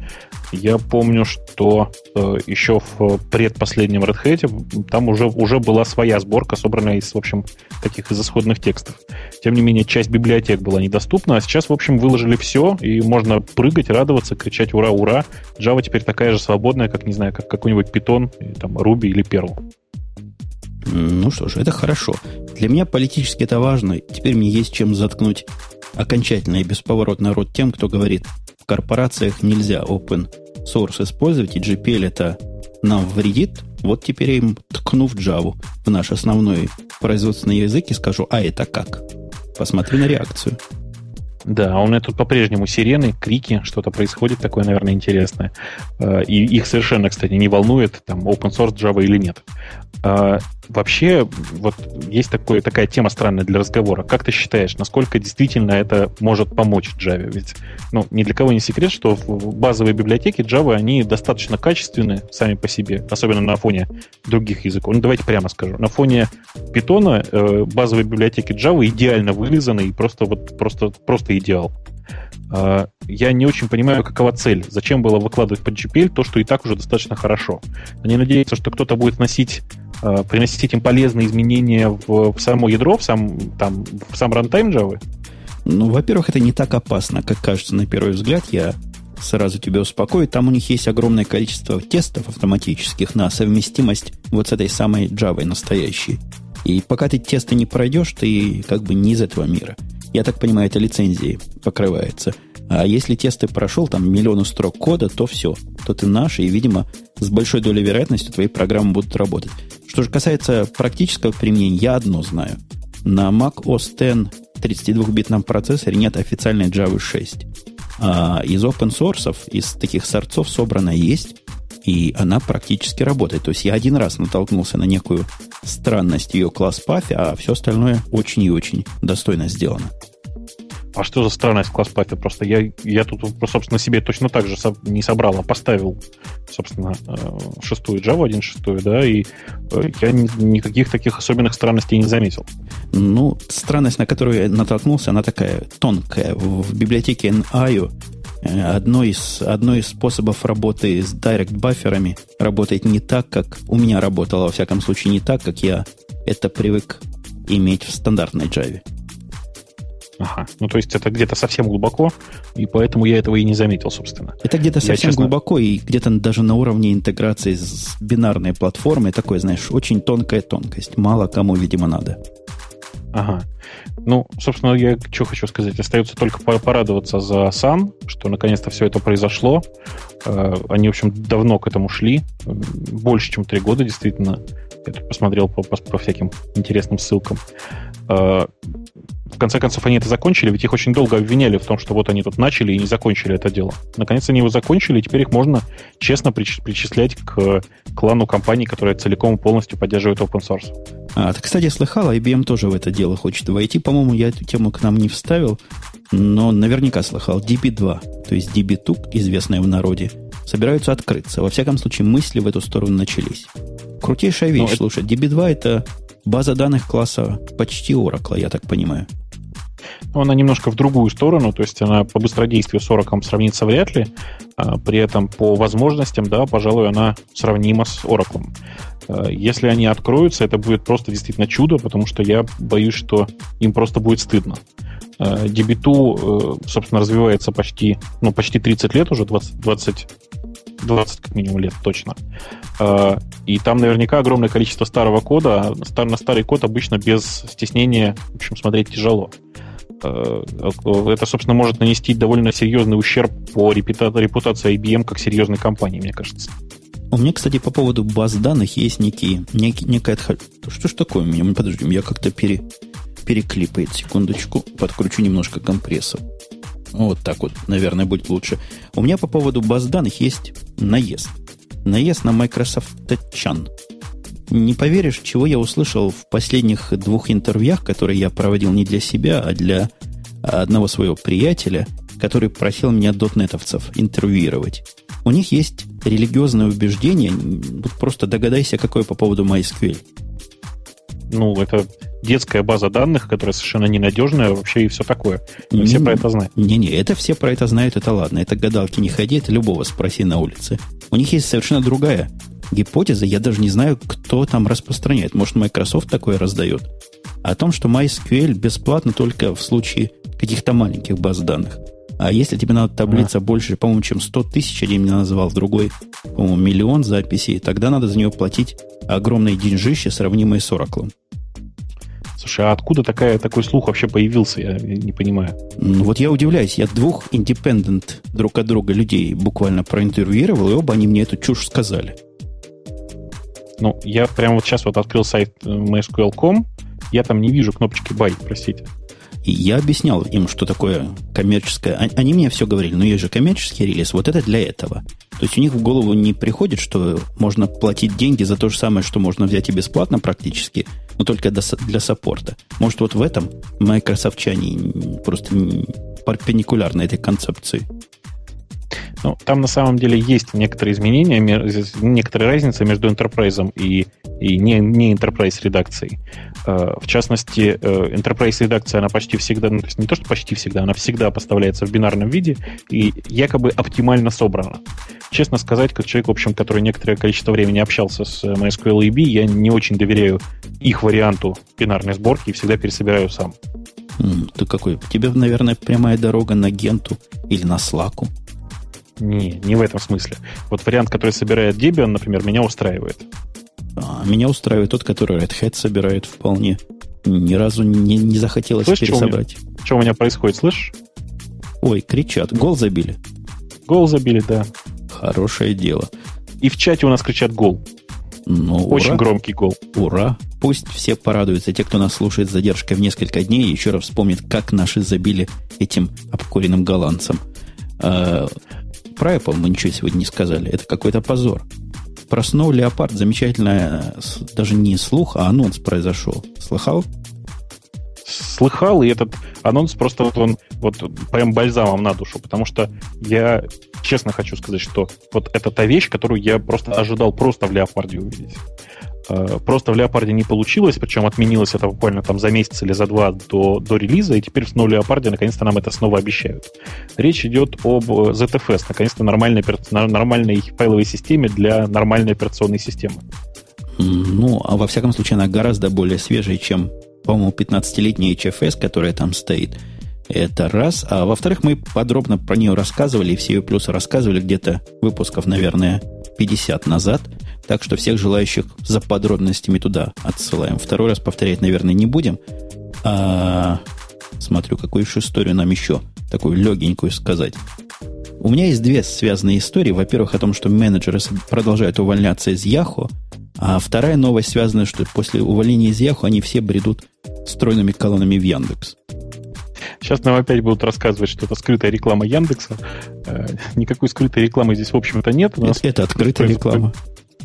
Я помню, что э, еще в предпоследнем Red Hat там уже, уже была своя сборка, собранная из, в общем, таких из исходных текстов. Тем не менее, часть библиотек была недоступна, а сейчас, в общем, выложили все, и можно прыгать, радоваться, кричать «Ура, ура!». Java теперь такая же свободная, как, не знаю, как какой-нибудь Python, там, Ruby или Perl. Ну что ж, это хорошо. Для меня политически это важно. Теперь мне есть чем заткнуть окончательно и бесповоротно рот тем, кто говорит, в корпорациях нельзя open source использовать, и GPL это нам вредит. Вот теперь я им ткну в Java, в наш основной производственный язык, и скажу, а это как? Посмотри на реакцию. Да, а у меня тут по-прежнему сирены, крики, что-то происходит такое, наверное, интересное. Э, и их совершенно, кстати, не волнует, там, open source Java или нет. А, вообще, вот есть такое, такая тема странная для разговора. Как ты считаешь, насколько действительно это может помочь Java? Ведь, ну, ни для кого не секрет, что базовые библиотеки Java, они достаточно качественны сами по себе, особенно на фоне других языков. Ну, давайте прямо скажу. На фоне Python э, базовые библиотеки Java идеально вылизаны и просто, вот, просто, просто идеал. А, я не очень понимаю, какова цель. Зачем было выкладывать под GPL то, что и так уже достаточно хорошо. Они надеются, что кто-то будет носить, а, приносить им полезные изменения в, само ядро, в сам, там, в сам рантайм Java? Ну, во-первых, это не так опасно, как кажется на первый взгляд. Я сразу тебя успокою. Там у них есть огромное количество тестов автоматических на совместимость вот с этой самой Java настоящей. И пока ты тесты не пройдешь, ты как бы не из этого мира. Я так понимаю, это лицензией покрывается. А если тесты прошел, там миллионы строк кода, то все. То ты наш, и, видимо, с большой долей вероятности твои программы будут работать. Что же касается практического применения, я одно знаю. На Mac OS X 32-битном процессоре нет официальной Java 6. А из open source, из таких сорцов собрана есть, и она практически работает. То есть я один раз натолкнулся на некую странность ее класс пафи, а все остальное очень и очень достойно сделано. А что за странность класс пафе? Просто я, я тут, собственно, себе точно так же не собрал, а поставил, собственно, э, шестую Java 1.6, да, и э, я никаких таких особенных странностей не заметил. Ну, странность, на которую я натолкнулся, она такая тонкая. В библиотеке NIO одно из, одно из способов работы с direct бафферами работает не так, как у меня работало, во всяком случае, не так, как я это привык иметь в стандартной Java. Ага. Ну, то есть это где-то совсем глубоко, и поэтому я этого и не заметил, собственно. Это где-то совсем честно... глубоко, и где-то даже на уровне интеграции с бинарной платформой, такой, знаешь, очень тонкая тонкость. Мало кому, видимо, надо. Ага. Ну, собственно, я что хочу сказать. Остается только порадоваться за Сан, что наконец-то все это произошло. Э, они, в общем, давно к этому шли. Больше, чем три года, действительно. Я тут посмотрел по, по, по всяким интересным ссылкам. В конце концов, они это закончили, ведь их очень долго обвиняли в том, что вот они тут начали и не закончили это дело. Наконец они его закончили, и теперь их можно честно причислять к клану компаний, которая целиком и полностью поддерживает open source. А, ты, кстати, слыхал, IBM тоже в это дело хочет войти. По-моему, я эту тему к нам не вставил, но наверняка слыхал. DB2, то есть DB2, известная в народе, собираются открыться. Во всяком случае, мысли в эту сторону начались. Крутейшая вещь, ну, слушай. DB2 это база данных класса почти Oracle, я так понимаю. Но она немножко в другую сторону, то есть она по быстродействию с Oracle сравнится вряд ли, а при этом по возможностям, да, пожалуй, она сравнима с Oracle. А, если они откроются, это будет просто действительно чудо, потому что я боюсь, что им просто будет стыдно. DB2, э, собственно, развивается почти, ну, почти 30 лет уже, 20, 20 20 как минимум лет точно. А, и там наверняка огромное количество старого кода. На старый код обычно без стеснения, в общем, смотреть тяжело. А, это, собственно, может нанести довольно серьезный ущерб по репутации IBM как серьезной компании, мне кажется. У меня, кстати, по поводу баз данных есть некие, некий, некая... Что ж такое у меня? Подожди, я как-то пере, переклипает. Секундочку. Подкручу немножко компрессор. Вот так вот, наверное, будет лучше. У меня по поводу баз данных есть наезд. Наезд на Microsoft Chan. Не поверишь, чего я услышал в последних двух интервьюях, которые я проводил не для себя, а для одного своего приятеля, который просил меня дотнетовцев интервьюировать. У них есть религиозное убеждение, просто догадайся, какое по поводу MySQL. Ну, это детская база данных, которая совершенно ненадежная вообще и все такое. Не, все про это знают. Не-не, это все про это знают, это ладно. Это гадалки не ходи, это любого спроси на улице. У них есть совершенно другая гипотеза. Я даже не знаю, кто там распространяет. Может, Microsoft такое раздает. О том, что MySQL бесплатно только в случае каких-то маленьких баз данных. А если тебе надо таблица а. больше, по-моему, чем 100 тысяч, один мне назвал, другой, по-моему, миллион записей, тогда надо за нее платить огромные деньжище, сравнимые с Oracle. Слушай, а откуда такая, такой слух вообще появился? Я не понимаю. Ну, вот я удивляюсь. Я двух индепендент друг от друга людей буквально проинтервьюировал, и оба они мне эту чушь сказали. Ну, я прямо вот сейчас вот открыл сайт э, MySQL.com, я там не вижу кнопочки buy, простите. И я объяснял им, что такое коммерческое. Они мне все говорили, ну есть же коммерческий релиз, вот это для этого. То есть у них в голову не приходит, что можно платить деньги за то же самое, что можно взять и бесплатно практически, но только для саппорта. Может, вот в этом майкрософтчане просто перпендикулярны этой концепции. Ну, там на самом деле есть некоторые изменения, некоторая разница между Enterprise и, и не, не Enterprise редакцией. Э, в частности, э, Enterprise редакция, она почти всегда, ну, то есть не то, что почти всегда, она всегда поставляется в бинарном виде и якобы оптимально собрана. Честно сказать, как человек, в общем, который некоторое количество времени общался с MySQL и B, я не очень доверяю их варианту бинарной сборки и всегда пересобираю сам. Ты какой? Тебе, наверное, прямая дорога на Генту или на Слаку. Не, не в этом смысле. Вот вариант, который собирает Debian, например, меня устраивает. А, меня устраивает тот, который Red Hat собирает вполне. Ни разу не, не захотелось Слышь, пересобрать. Что у, меня, что у меня происходит, слышишь? Ой, кричат. Гол забили. Гол забили, да. Хорошее дело. И в чате у нас кричат гол. Ну, Очень ура. громкий гол. Ура! Пусть все порадуются. Те, кто нас слушает с задержкой в несколько дней, еще раз вспомнит, как наши забили этим обкуренным голландцам. А, про Apple мы ничего сегодня не сказали. Это какой-то позор. Про Leopard замечательная, даже не слух, а анонс произошел. Слыхал? Слыхал, и этот анонс просто вот он вот прям бальзамом на душу, потому что я честно хочу сказать, что вот это та вещь, которую я просто ожидал просто в Леопарде увидеть. Э, просто в Леопарде не получилось, причем отменилось это буквально там за месяц или за два до, до релиза, и теперь в новом Леопарде наконец-то нам это снова обещают. Речь идет об ZFS, наконец-то нормальной, нормальной файловой системе для нормальной операционной системы. Ну, а во всяком случае она гораздо более свежая, чем, по-моему, 15-летняя HFS, которая там стоит. Это раз. А во-вторых, мы подробно про нее рассказывали, и все ее плюсы рассказывали где-то выпусков, наверное, 50 назад – так что всех желающих за подробностями туда отсылаем. Второй раз повторять, наверное, не будем. А, смотрю, какую еще историю нам еще такую легенькую сказать. У меня есть две связанные истории. Во-первых, о том, что менеджеры продолжают увольняться из Яхо, а вторая новость связана, что после увольнения из Яхо они все бредут стройными колоннами в Яндекс. Сейчас нам опять будут рассказывать, что это скрытая реклама Яндекса. Э, никакой скрытой рекламы здесь, в общем-то, нет. У нас это, это открытая реклама.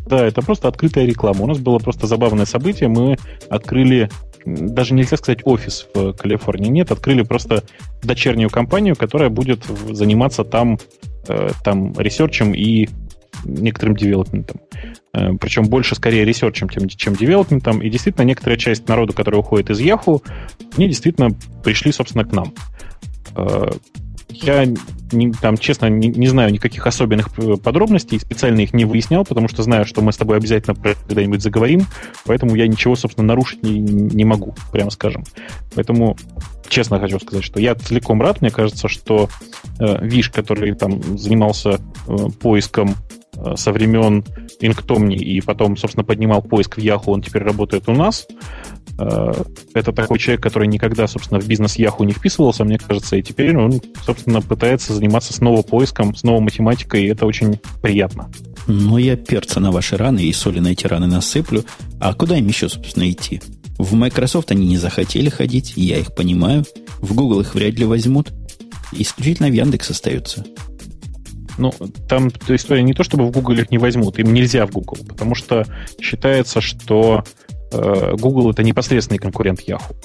Да, это просто открытая реклама. У нас было просто забавное событие. Мы открыли даже нельзя сказать офис в Калифорнии. Нет, открыли просто дочернюю компанию, которая будет заниматься там, э, там research ем и некоторым development ом. Э, причем больше скорее research ем, чем, чем development ом. И действительно, некоторая часть народу, которая уходит из Yahoo, они действительно пришли, собственно, к нам. Э, я там, честно, не, не знаю никаких особенных э, подробностей, специально их не выяснял, потому что знаю, что мы с тобой обязательно когда-нибудь заговорим, поэтому я ничего, собственно, нарушить не, не могу, прямо скажем. Поэтому честно хочу сказать, что я целиком рад. Мне кажется, что э, Виш, который там занимался э, поиском со времен Инктомни и потом, собственно, поднимал поиск в Yahoo, он теперь работает у нас. Э, это такой человек, который никогда, собственно, в бизнес Yahoo не вписывался, мне кажется, и теперь он, собственно, пытается заниматься снова поиском, снова математикой, и это очень приятно. Ну, я перца на ваши раны и соли на эти раны насыплю. А куда им еще, собственно, идти? В Microsoft они не захотели ходить, я их понимаю. В Google их вряд ли возьмут. Исключительно в Яндекс остаются. Ну, там история не то, чтобы в Google их не возьмут, им нельзя в Google, потому что считается, что э, Google это непосредственный конкурент Yahoo.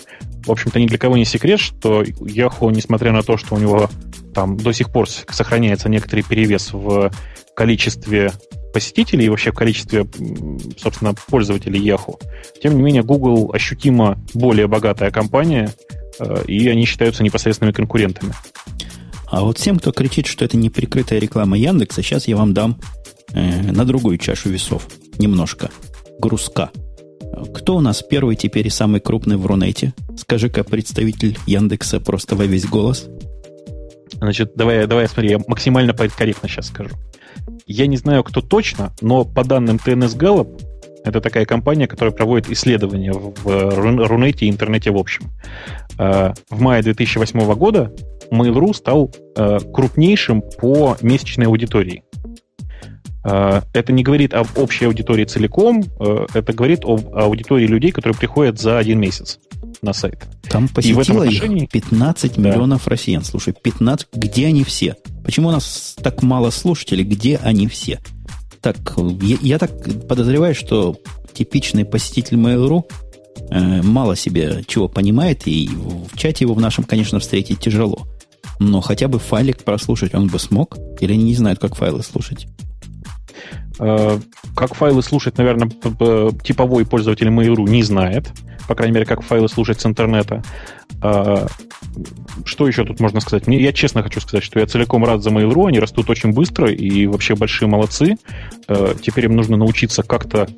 В общем-то, ни для кого не секрет, что Yahoo, несмотря на то, что у него там до сих пор сохраняется некоторый перевес в количестве посетителей и вообще в количестве, собственно, пользователей Yahoo. Тем не менее, Google ощутимо более богатая компания, э, и они считаются непосредственными конкурентами. А вот всем, кто кричит, что это неприкрытая реклама Яндекса, сейчас я вам дам э, на другую чашу весов немножко. Грузка. Кто у нас первый теперь и самый крупный в Рунете? Скажи-ка, представитель Яндекса просто во весь голос. Значит, давай, давай, смотри, я максимально корректно сейчас скажу. Я не знаю, кто точно, но по данным TNS Gallup, это такая компания, которая проводит исследования в Рунете и интернете в общем. Э, в мае 2008 года Mail.ru стал э, крупнейшим по месячной аудитории. Э, это не говорит об общей аудитории целиком, это говорит об аудитории людей, которые приходят за один месяц на сайт. Там посетило и в этом отношении... их 15 да. миллионов россиян. Слушай, 15, где они все? Почему у нас так мало слушателей? Где они все? Так, я, я так подозреваю, что типичный посетитель Mail.ru э, мало себе чего понимает, и в чате его в нашем, конечно, встретить тяжело. Но хотя бы файлик прослушать он бы смог, или они не знают, как файлы слушать? Э, как файлы слушать, наверное, типовой пользователь Mail.ru не знает по крайней мере, как файлы слушать с интернета. Что еще тут можно сказать? Мне, я честно хочу сказать, что я целиком рад за Mail.ru, они растут очень быстро и вообще большие молодцы. А, теперь им нужно научиться как-то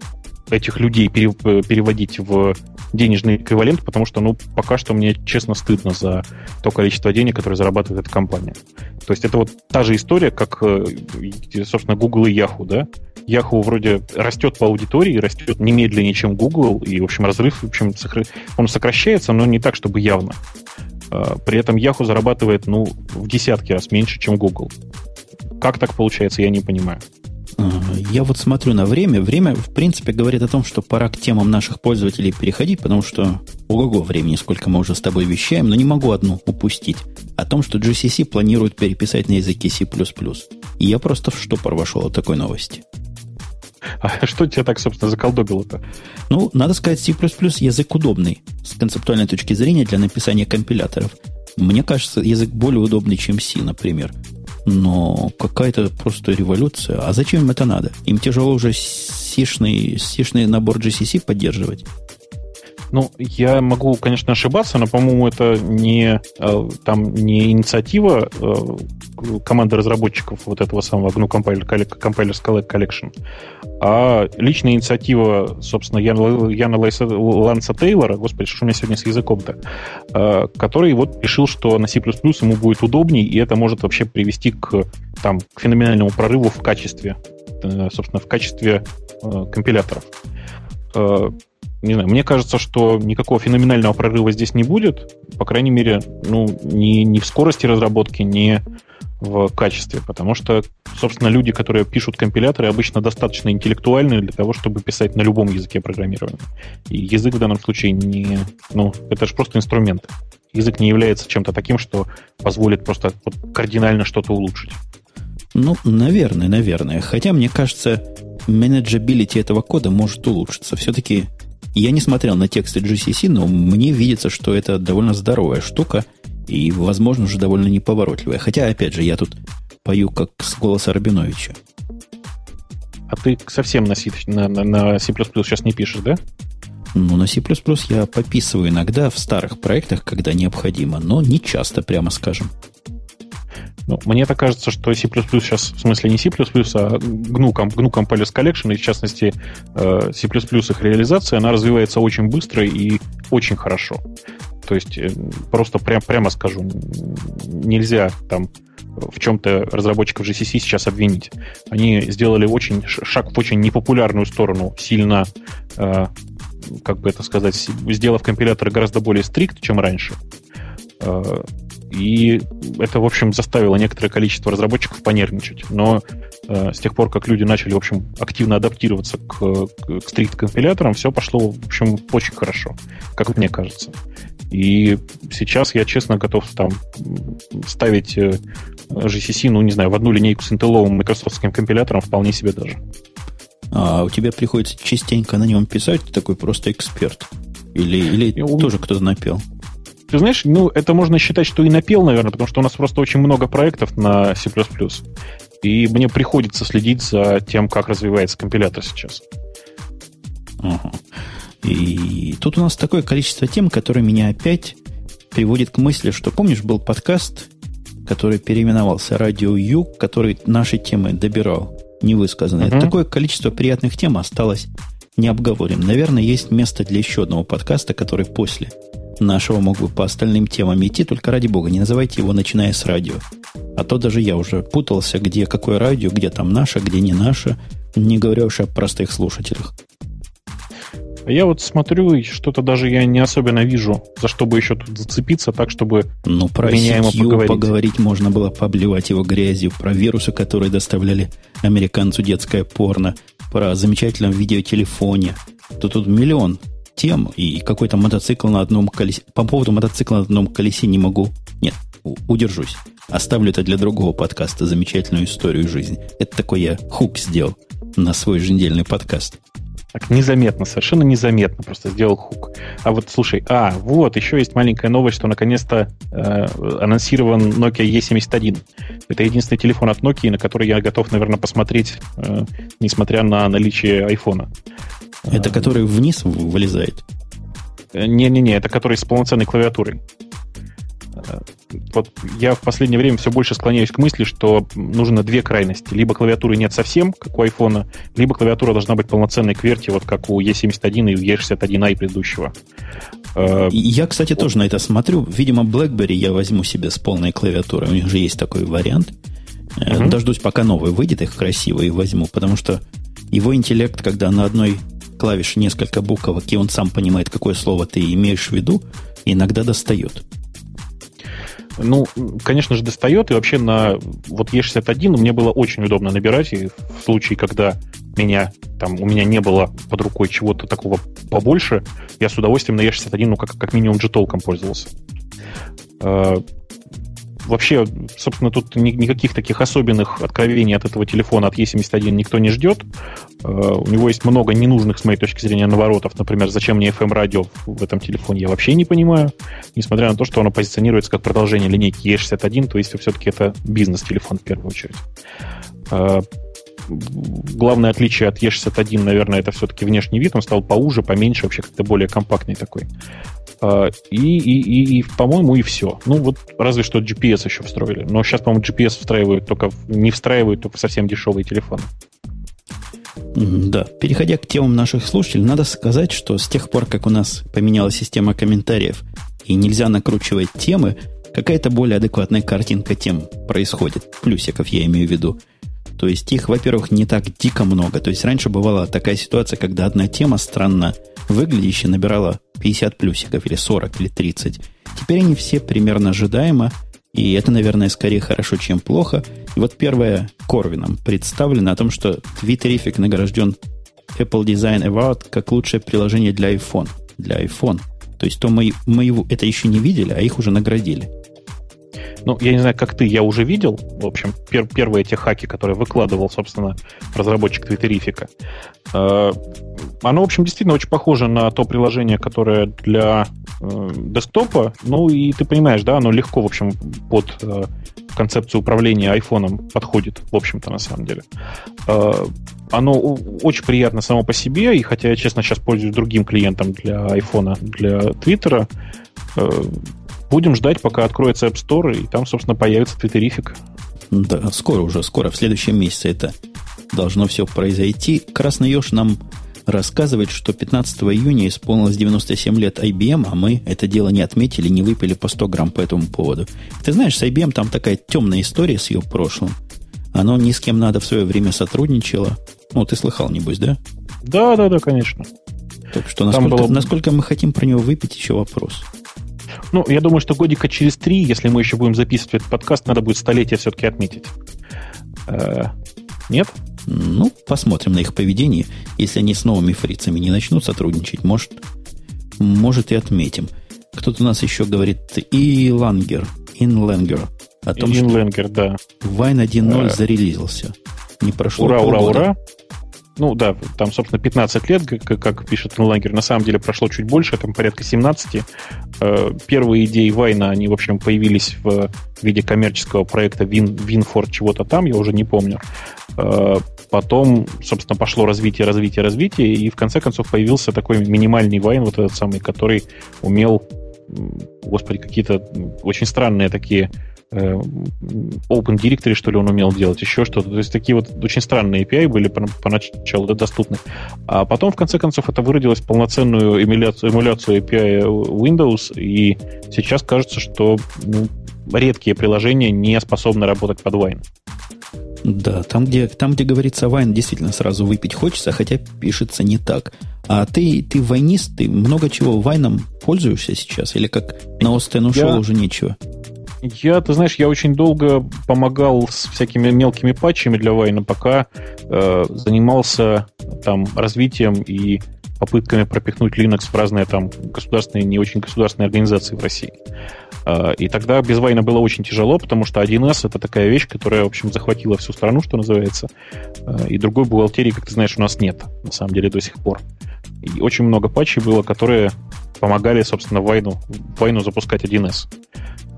этих людей переводить в денежный эквивалент, потому что, ну, пока что мне, честно, стыдно за то количество денег, которое зарабатывает эта компания. То есть это вот та же история, как, э, собственно, Google и Yahoo, да? Yahoo вроде растет по аудитории, растет немедленнее, чем Google, и, в общем, разрыв, в общем, он сокращается, но не так, чтобы явно. А, при этом Yahoo зарабатывает, ну, в десятки раз меньше, чем Google. Как так получается, я не понимаю. Я вот смотрю на время. Время, в принципе, говорит о том, что пора к темам наших пользователей переходить, потому что ого-го времени, сколько мы уже с тобой вещаем, но не могу одну упустить. О том, что GCC планирует переписать на языке C++. И я просто в штопор вошел от такой новости. А что тебя так, собственно, заколдобило-то? Ну, надо сказать, C++ язык удобный с концептуальной точки зрения для написания компиляторов. Мне кажется, язык более удобный, чем C, например. Но какая-то просто революция. А зачем им это надо? Им тяжело уже сишный, сишный набор GCC поддерживать. Ну, я могу, конечно, ошибаться, но, по-моему, это не, э, там, не инициатива э, команды разработчиков вот этого самого GNU Compiler, Collection, а личная инициатива, собственно, Яна, Яна Ланса Тейлора, господи, что у меня сегодня с языком-то, э, который вот решил, что на C++ ему будет удобней, и это может вообще привести к, там, к феноменальному прорыву в качестве, собственно, в качестве компиляторов не знаю, мне кажется, что никакого феноменального прорыва здесь не будет, по крайней мере, ну, ни, ни в скорости разработки, ни в качестве, потому что, собственно, люди, которые пишут компиляторы, обычно достаточно интеллектуальные для того, чтобы писать на любом языке программирования. И язык в данном случае не... Ну, это же просто инструмент. Язык не является чем-то таким, что позволит просто вот кардинально что-то улучшить. Ну, наверное, наверное. Хотя, мне кажется, менеджабилити этого кода может улучшиться. Все-таки я не смотрел на тексты GCC, но мне видится, что это довольно здоровая штука и, возможно, уже довольно неповоротливая. Хотя, опять же, я тут пою как с голоса Рабиновича. А ты совсем на C, на, на, на C++ сейчас не пишешь, да? Ну, на C++ я пописываю иногда в старых проектах, когда необходимо, но не часто, прямо скажем. Ну, мне так кажется, что C++ сейчас, в смысле не C++, а GNU, GNU Compilers Collection, и в частности э, C++ их реализация, она развивается очень быстро и очень хорошо. То есть, э, просто прям, прямо скажу, нельзя там в чем-то разработчиков GCC сейчас обвинить. Они сделали очень шаг в очень непопулярную сторону, сильно, э, как бы это сказать, сделав компилятор гораздо более стрикт, чем раньше. И это, в общем, заставило некоторое количество разработчиков понервничать. Но э, с тех пор, как люди начали, в общем, активно адаптироваться к, к, к стрит-компиляторам, все пошло, в общем, очень хорошо, как мне кажется. И сейчас я, честно, готов там ставить э, GCC, ну, не знаю, в одну линейку с интелловым майкрософтским компилятором вполне себе даже. А у тебя приходится частенько на нем писать, ты такой просто эксперт. Или, или и тоже кто-то напел? Ты знаешь, ну, это можно считать, что и напел, наверное, потому что у нас просто очень много проектов на C++. И мне приходится следить за тем, как развивается компилятор сейчас. Ага. И тут у нас такое количество тем, которые меня опять приводит к мысли, что помнишь, был подкаст, который переименовался «Радио Ю», который наши темы добирал, невысказанные. Uh-huh. Такое количество приятных тем осталось необговоренным. Наверное, есть место для еще одного подкаста, который после нашего мог бы по остальным темам идти, только ради бога, не называйте его начиная с радио. А то даже я уже путался, где какое радио, где там наше, где не наше, не говоря уж о простых слушателях. А я вот смотрю, и что-то даже я не особенно вижу, за что бы еще тут зацепиться, так, чтобы ну, про меня ему поговорить. поговорить можно было, пообливать его грязью, про вирусы, которые доставляли американцу детское порно, про замечательном видеотелефоне. То тут миллион тем, и какой-то мотоцикл на одном колесе. По поводу мотоцикла на одном колесе не могу. Нет, удержусь. Оставлю это для другого подкаста, замечательную историю жизни. Это такой я хук сделал на свой еженедельный подкаст. Так незаметно, совершенно незаметно просто сделал хук. А вот слушай, а, вот, еще есть маленькая новость, что наконец-то э, анонсирован Nokia E71. Это единственный телефон от Nokia, на который я готов, наверное, посмотреть, э, несмотря на наличие айфона. Это который вниз вылезает? Э, не-не-не, это который с полноценной клавиатурой вот я в последнее время все больше склоняюсь к мысли, что нужно две крайности. Либо клавиатуры нет совсем, как у айфона, либо клавиатура должна быть полноценной QWERTY, вот как у E71 и у E61i предыдущего. Э, я, кстати, вот. тоже на это смотрю. Видимо, BlackBerry я возьму себе с полной клавиатурой. У них же есть такой вариант. Угу. Дождусь, пока новый выйдет, их красиво и возьму, потому что его интеллект, когда на одной клавише несколько буквок, и он сам понимает, какое слово ты имеешь в виду, иногда достает. Ну, конечно же, достает. И вообще на вот E61 мне было очень удобно набирать. И в случае, когда меня, там, у меня не было под рукой чего-то такого побольше, я с удовольствием на E61, ну, как, как минимум, джитолком пользовался. Вообще, собственно, тут никаких таких особенных откровений от этого телефона, от E71 никто не ждет. Э, у него есть много ненужных, с моей точки зрения, наворотов. Например, зачем мне FM-радио в этом телефоне, я вообще не понимаю. Несмотря на то, что оно позиционируется как продолжение линейки E61, то есть все-таки это бизнес-телефон в первую очередь. Главное отличие от E61, наверное, это все-таки внешний вид. Он стал поуже, поменьше, вообще как-то более компактный такой. А, и, и, и, и по-моему, и все. Ну, вот разве что GPS еще встроили. Но сейчас, по-моему, GPS встраивают только, не встраивают только совсем дешевые телефоны. Да, переходя к темам наших слушателей, надо сказать, что с тех пор, как у нас поменялась система комментариев, и нельзя накручивать темы, какая-то более адекватная картинка тем происходит. Плюсиков я имею в виду. То есть их, во-первых, не так дико много. То есть раньше бывала такая ситуация, когда одна тема странно выглядящая набирала 50 плюсиков, или 40, или 30. Теперь они все примерно ожидаемо, и это, наверное, скорее хорошо, чем плохо. И вот первое Корвином представлено о том, что Twitterific награжден Apple Design Award как лучшее приложение для iPhone. Для iPhone. То есть то мы, мы его, это еще не видели, а их уже наградили. Ну, я не знаю, как ты, я уже видел, в общем, пер, первые те хаки, которые выкладывал, собственно, разработчик Твиттерифика. Э, оно, в общем, действительно очень похоже на то приложение, которое для э, десктопа. Ну, и ты понимаешь, да, оно легко, в общем, под э, концепцию управления айфоном подходит, в общем-то, на самом деле. Э, оно очень приятно само по себе, и хотя я, честно, сейчас пользуюсь другим клиентом для айфона, для Твиттера, э, Будем ждать, пока откроется App Store, и там, собственно, появится твиттерифик. Да, скоро уже, скоро, в следующем месяце это должно все произойти. Красный Еж нам рассказывает, что 15 июня исполнилось 97 лет IBM, а мы это дело не отметили, не выпили по 100 грамм по этому поводу. Ты знаешь, с IBM там такая темная история с ее прошлым. Оно ни с кем надо в свое время сотрудничало. Ну, ты слыхал, небось, да? Да, да, да, конечно. Так что насколько, было... насколько мы хотим про него выпить, еще вопрос. Ну, я думаю, что годика через три, если мы еще будем записывать этот подкаст, надо будет столетие все-таки отметить. Э, нет? Ну, посмотрим на их поведение. Если они с новыми фрицами не начнут сотрудничать, может, может и отметим. Кто-то у нас еще говорит и Лангер, Инленгер. О том, Инленгер, да. Вайн 1.0 э, зарелизился. Не прошло Ура, полгода. ура, ура. Ну да, там, собственно, 15 лет, как, как пишет Инлангер, на самом деле прошло чуть больше, там порядка 17. Э, первые идеи Вайна, они, в общем, появились в виде коммерческого проекта Win, Winford чего-то там, я уже не помню. Э, потом, собственно, пошло развитие, развитие, развитие, и в конце концов появился такой минимальный Вайн, вот этот самый, который умел, господи, какие-то очень странные такие Open Directory, что ли, он умел делать, еще что-то. То есть такие вот очень странные API были поначалу доступны. А потом, в конце концов, это выродилось в полноценную эмуляцию, эмуляцию API Windows, и сейчас кажется, что ну, редкие приложения не способны работать под Wine. Да, там где, там, где говорится Wine, действительно сразу выпить хочется, хотя пишется не так. А ты, ты войнист, ты много чего вайном пользуешься сейчас? Или как на Остен ушел, я, уже нечего? Я, ты знаешь, я очень долго помогал с всякими мелкими патчами для Вайна, пока э, занимался там развитием и попытками пропихнуть Linux в разные там государственные и не очень государственные организации в России. Э, и тогда без Вайна было очень тяжело, потому что 1С это такая вещь, которая, в общем, захватила всю страну, что называется. Э, и другой бухгалтерии, как ты знаешь, у нас нет, на самом деле, до сих пор. И очень много патчей было, которые помогали, собственно, Вайну, Вайну запускать 1С.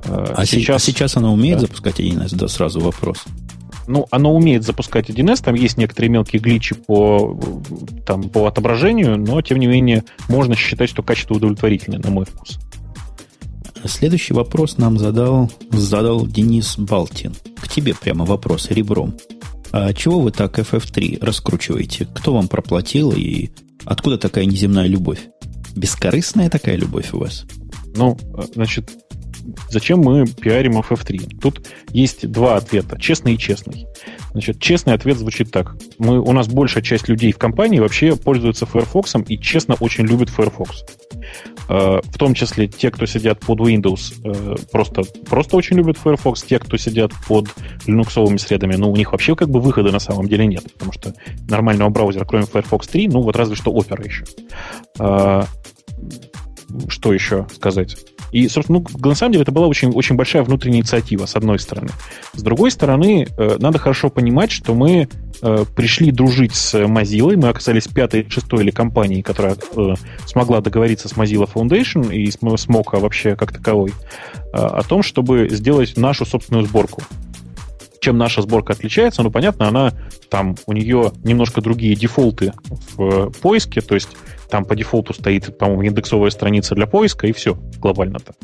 А сейчас, сейчас она умеет да. запускать 1С? Да, сразу вопрос. Ну, оно умеет запускать 1С, там есть некоторые мелкие гличи по, там, по отображению, но, тем не менее, можно считать, что качество удовлетворительное, на мой вкус. Следующий вопрос нам задал, задал Денис Балтин. К тебе прямо вопрос ребром. А чего вы так FF3 раскручиваете? Кто вам проплатил и откуда такая неземная любовь? Бескорыстная такая любовь у вас? Ну, значит, зачем мы пиарим FF3? Тут есть два ответа, честный и честный. Значит, честный ответ звучит так. Мы, у нас большая часть людей в компании вообще пользуются Firefox и честно очень любят Firefox. Э, в том числе те, кто сидят под Windows, э, просто, просто очень любят Firefox. Те, кто сидят под линуксовыми средами, ну, у них вообще как бы выхода на самом деле нет, потому что нормального браузера, кроме Firefox 3, ну, вот разве что Opera еще. Э, что еще сказать? И, собственно, ну, на самом деле это была очень, очень большая внутренняя инициатива, с одной стороны. С другой стороны, э, надо хорошо понимать, что мы э, пришли дружить с Mozilla, мы оказались пятой, шестой или компанией, которая э, смогла договориться с Mozilla Foundation и с, Mocha вообще как таковой, о том, чтобы сделать нашу собственную сборку чем наша сборка отличается, ну, понятно, она там, у нее немножко другие дефолты в поиске, то есть там по дефолту стоит, по-моему, индексовая страница для поиска, и все глобально-то.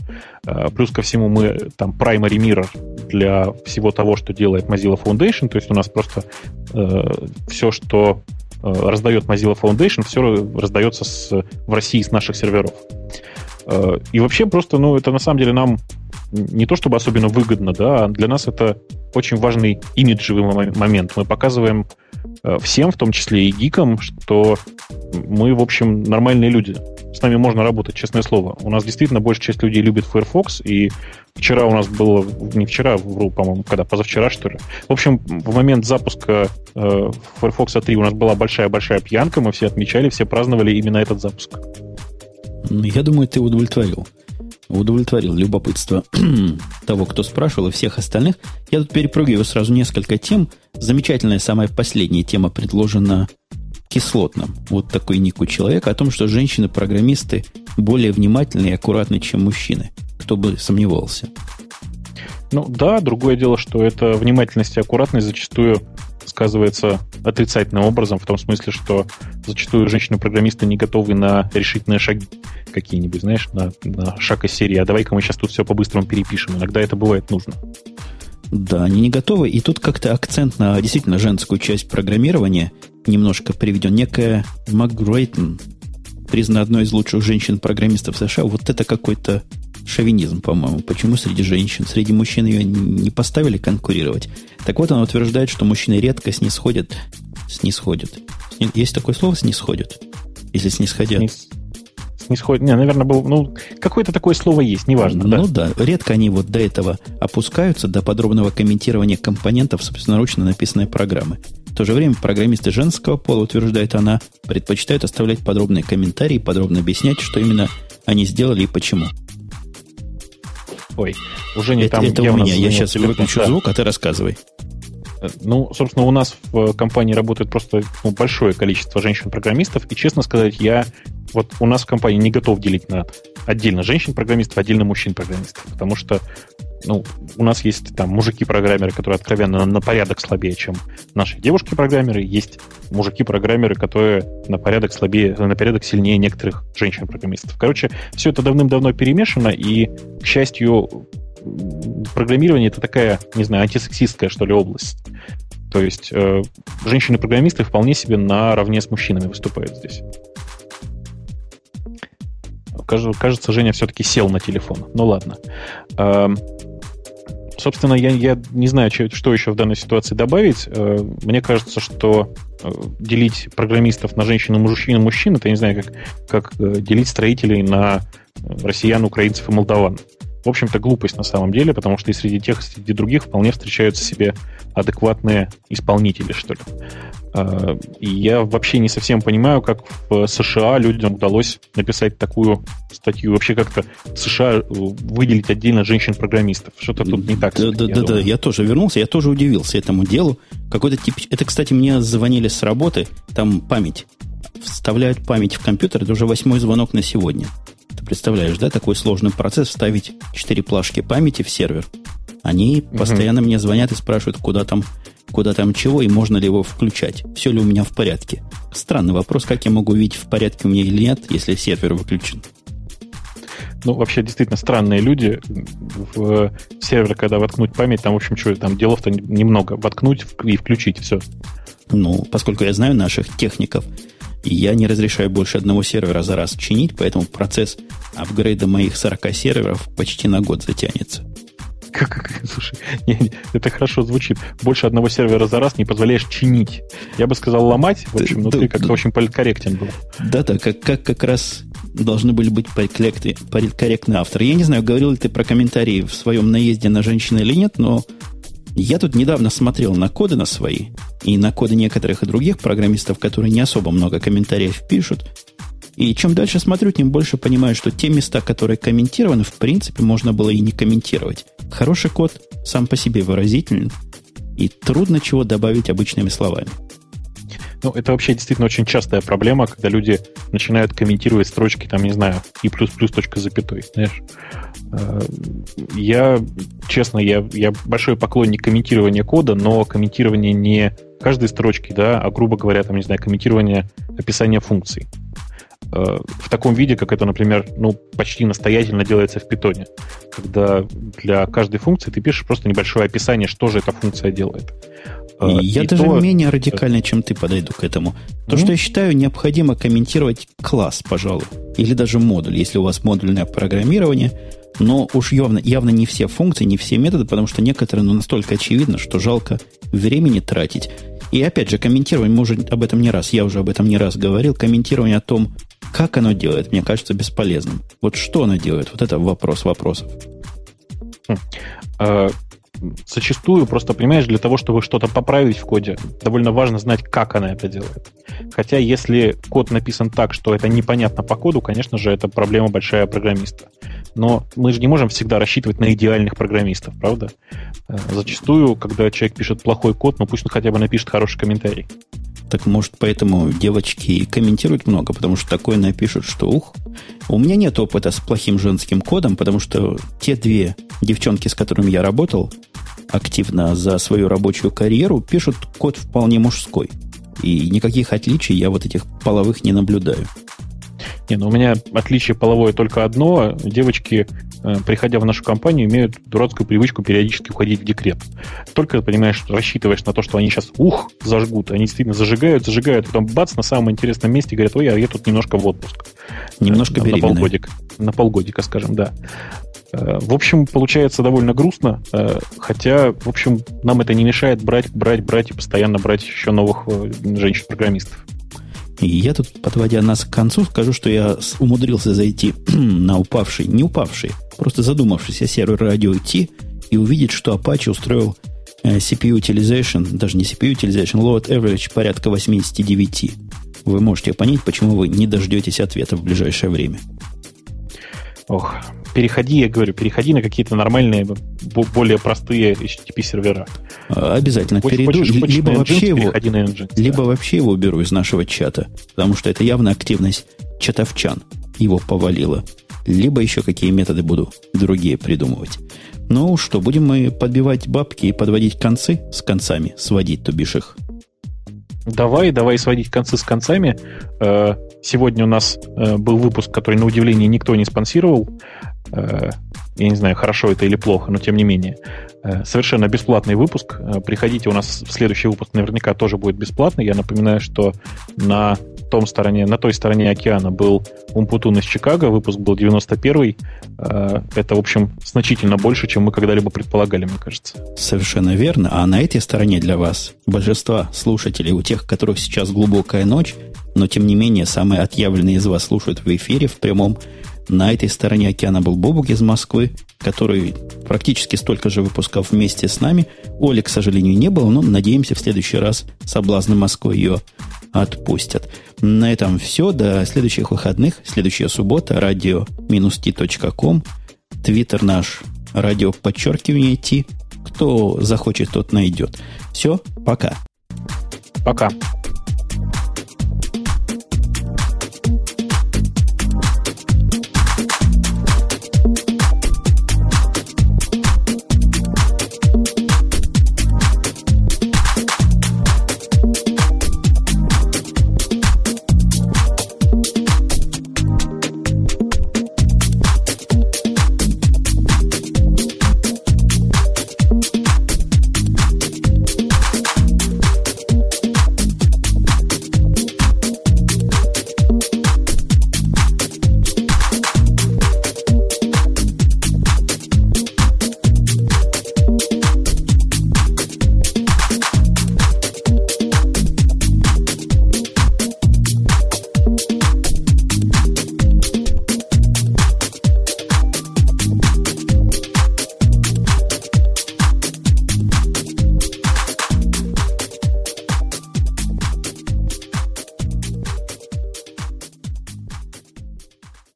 А, плюс ко всему мы там primary mirror для всего того, что делает Mozilla Foundation, то есть у нас просто э, все, что э, раздает Mozilla Foundation, все раздается с, в России с наших серверов. Э, и вообще просто, ну, это на самом деле нам не то чтобы особенно выгодно, да, для нас это очень важный имиджевый момент. Мы показываем всем, в том числе и гикам, что мы, в общем, нормальные люди. С нами можно работать, честное слово. У нас действительно большая часть людей любит Firefox, и вчера у нас было, не вчера, вру, по-моему, когда, позавчера, что ли. В общем, в момент запуска э, Firefox 3 у нас была большая-большая пьянка, мы все отмечали, все праздновали именно этот запуск. Я думаю, ты удовлетворил удовлетворил любопытство того, кто спрашивал, и всех остальных. Я тут перепрыгиваю сразу несколько тем. Замечательная самая последняя тема предложена кислотным. Вот такой ник у человека о том, что женщины-программисты более внимательны и аккуратны, чем мужчины. Кто бы сомневался. Ну да, другое дело, что эта внимательность и аккуратность зачастую сказывается отрицательным образом, в том смысле, что зачастую женщины-программисты не готовы на решительные шаги какие-нибудь, знаешь, на, на шаг из серии, а давай-ка мы сейчас тут все по-быстрому перепишем. Иногда это бывает нужно. Да, они не готовы. И тут как-то акцент на действительно женскую часть программирования немножко приведен. Некая Макгрейтон, признана одной из лучших женщин-программистов США. Вот это какой-то шовинизм, по-моему. Почему среди женщин? Среди мужчин ее не поставили конкурировать. Так вот, она утверждает, что мужчины редко снисходят. Снисходят. Есть такое слово снисходят? Если снисходят. Снис... не сходит. Не, наверное, был, ну, какое-то такое слово есть, неважно. Ну да. да, редко они вот до этого опускаются, до подробного комментирования компонентов собственноручно написанной программы. В то же время программисты женского пола, утверждает она, предпочитают оставлять подробные комментарии, подробно объяснять, что именно они сделали и почему. Ой, уже не это, там. Это у меня. Я сейчас выключу да. звук, а ты рассказывай. Э, ну, собственно, у нас в компании работает просто ну, большое количество женщин-программистов, и, честно сказать, я вот у нас в компании не готов делить на отдельно женщин-программистов, отдельно мужчин-программистов, потому что ну, у нас есть там мужики-программеры, которые откровенно на, порядок слабее, чем наши девушки-программеры. Есть мужики-программеры, которые на порядок слабее, на порядок сильнее некоторых женщин-программистов. Короче, все это давным-давно перемешано, и, к счастью, программирование это такая, не знаю, антисексистская, что ли, область. То есть э, женщины-программисты вполне себе наравне с мужчинами выступают здесь. Кажется, Женя все-таки сел на телефон. Ну ладно. Эм, собственно, я, я не знаю, что еще в данной ситуации добавить. Э, мне кажется, что э, делить программистов на женщин и мужчин мужчин, это, я не знаю, как, как э, делить строителей на россиян, украинцев и молдаван в общем-то, глупость на самом деле, потому что и среди тех, и среди других вполне встречаются себе адекватные исполнители, что ли. И я вообще не совсем понимаю, как в США людям удалось написать такую статью. Вообще как-то в США выделить отдельно женщин-программистов. Что-то тут не так. Да, да, да, да, я тоже вернулся, я тоже удивился этому делу. Какой-то тип... Это, кстати, мне звонили с работы, там память. Вставляют память в компьютер, это уже восьмой звонок на сегодня. Ты представляешь, да, такой сложный процесс вставить 4 плашки памяти в сервер. Они угу. постоянно мне звонят и спрашивают, куда там, куда там чего и можно ли его включать. Все ли у меня в порядке. Странный вопрос, как я могу увидеть, в порядке у меня или нет, если сервер выключен. Ну, вообще, действительно, странные люди. В сервер, когда воткнуть память, там, в общем, что там делов-то немного. Воткнуть и включить, все. Ну, поскольку я знаю наших техников, я не разрешаю больше одного сервера за раз чинить, поэтому процесс апгрейда моих 40 серверов почти на год затянется. Как, слушай, не, не, это хорошо звучит. Больше одного сервера за раз не позволяешь чинить. Я бы сказал ломать, в общем, но ты как-то очень политкорректен был. Да-да, как, как как раз должны были быть политкорректные авторы. Я не знаю, говорил ли ты про комментарии в своем наезде на женщин или нет, но я тут недавно смотрел на коды на свои и на коды некоторых и других программистов, которые не особо много комментариев пишут. И чем дальше смотрю, тем больше понимаю, что те места, которые комментированы, в принципе, можно было и не комментировать. Хороший код сам по себе выразителен, и трудно чего добавить обычными словами. Ну, это вообще действительно очень частая проблема, когда люди начинают комментировать строчки, там, не знаю, и плюс-плюс точка запятой, знаешь. Э, я, честно, я, я большой поклонник комментирования кода, но комментирование не каждой строчки, да, а, грубо говоря, там, не знаю, комментирование описания функций в таком виде, как это, например, ну, почти настоятельно делается в питоне, когда для каждой функции ты пишешь просто небольшое описание, что же эта функция делает. А, я и даже то... менее радикально, чем ты подойду к этому. То, mm-hmm. что я считаю, необходимо комментировать класс, пожалуй. Или даже модуль, если у вас модульное программирование. Но уж явно, явно не все функции, не все методы, потому что некоторые ну, настолько очевидно, что жалко времени тратить. И опять же, комментирование, уже об этом не раз, я уже об этом не раз говорил, комментирование о том, как оно делает, мне кажется бесполезным. Вот что оно делает, вот это вопрос вопросов. Хм. А, зачастую просто, понимаешь, для того, чтобы что-то поправить в коде, довольно важно знать, как она это делает. Хотя если код написан так, что это непонятно по коду, конечно же, это проблема большая программиста. Но мы же не можем всегда рассчитывать на идеальных программистов, правда? Э, зачастую, когда человек пишет плохой код, ну пусть он хотя бы напишет хороший комментарий. Так может, поэтому девочки комментируют много, потому что такое напишут, что ух. У меня нет опыта с плохим женским кодом, потому что те две девчонки, с которыми я работал активно за свою рабочую карьеру, пишут код вполне мужской. И никаких отличий я вот этих половых не наблюдаю. Не, ну у меня отличие половое только одно. Девочки, э, приходя в нашу компанию, имеют дурацкую привычку периодически уходить в декрет. Только, понимаешь, рассчитываешь на то, что они сейчас, ух, зажгут. Они действительно зажигают, зажигают, потом бац, на самом интересном месте говорят, ой, а я тут немножко в отпуск. Немножко на, на полгодика. На полгодика, скажем, да. Э, в общем, получается довольно грустно, э, хотя, в общем, нам это не мешает брать, брать, брать и постоянно брать еще новых женщин-программистов. И я тут, подводя нас к концу, скажу, что я умудрился зайти на упавший, не упавший, просто задумавшийся сервер радио T и увидеть, что Apache устроил э, CPU utilization, даже не CPU utilization, load average порядка 89. Вы можете понять, почему вы не дождетесь ответа в ближайшее время. Ох, переходи, я говорю, переходи на какие-то нормальные, более простые HTTP сервера. А, обязательно хочешь, перейду, хочешь, хочешь либо, вообще его, на Nginx, либо да. вообще его уберу из нашего чата, потому что это явно активность чатовчан его повалила. Либо еще какие методы буду другие придумывать. Ну что, будем мы подбивать бабки и подводить концы с концами, сводить, то бишь их. Давай, давай сводить концы с концами. Э, сегодня у нас э, был выпуск, который, на удивление, никто не спонсировал. Э, я не знаю, хорошо это или плохо, но тем не менее. Совершенно бесплатный выпуск. Приходите, у нас в следующий выпуск наверняка тоже будет бесплатный. Я напоминаю, что на том стороне, на той стороне океана был Умпутун из Чикаго, выпуск был 91-й. Э, это, в общем, значительно больше, чем мы когда-либо предполагали, мне кажется. Совершенно верно. А на этой стороне для вас, большинства слушателей, у тех, которых сейчас глубокая ночь, но тем не менее самые отъявленные из вас слушают в эфире, в прямом, на этой стороне океана был Бобук из Москвы, который практически столько же выпусков вместе с нами. Оли, к сожалению, не было, но надеемся, в следующий раз соблазны Москвы ее отпустят. На этом все. До следующих выходных. Следующая суббота. Радио-t.ком. Твиттер наш. Радио подчеркивание Ти. Кто захочет, тот найдет. Все. Пока. Пока.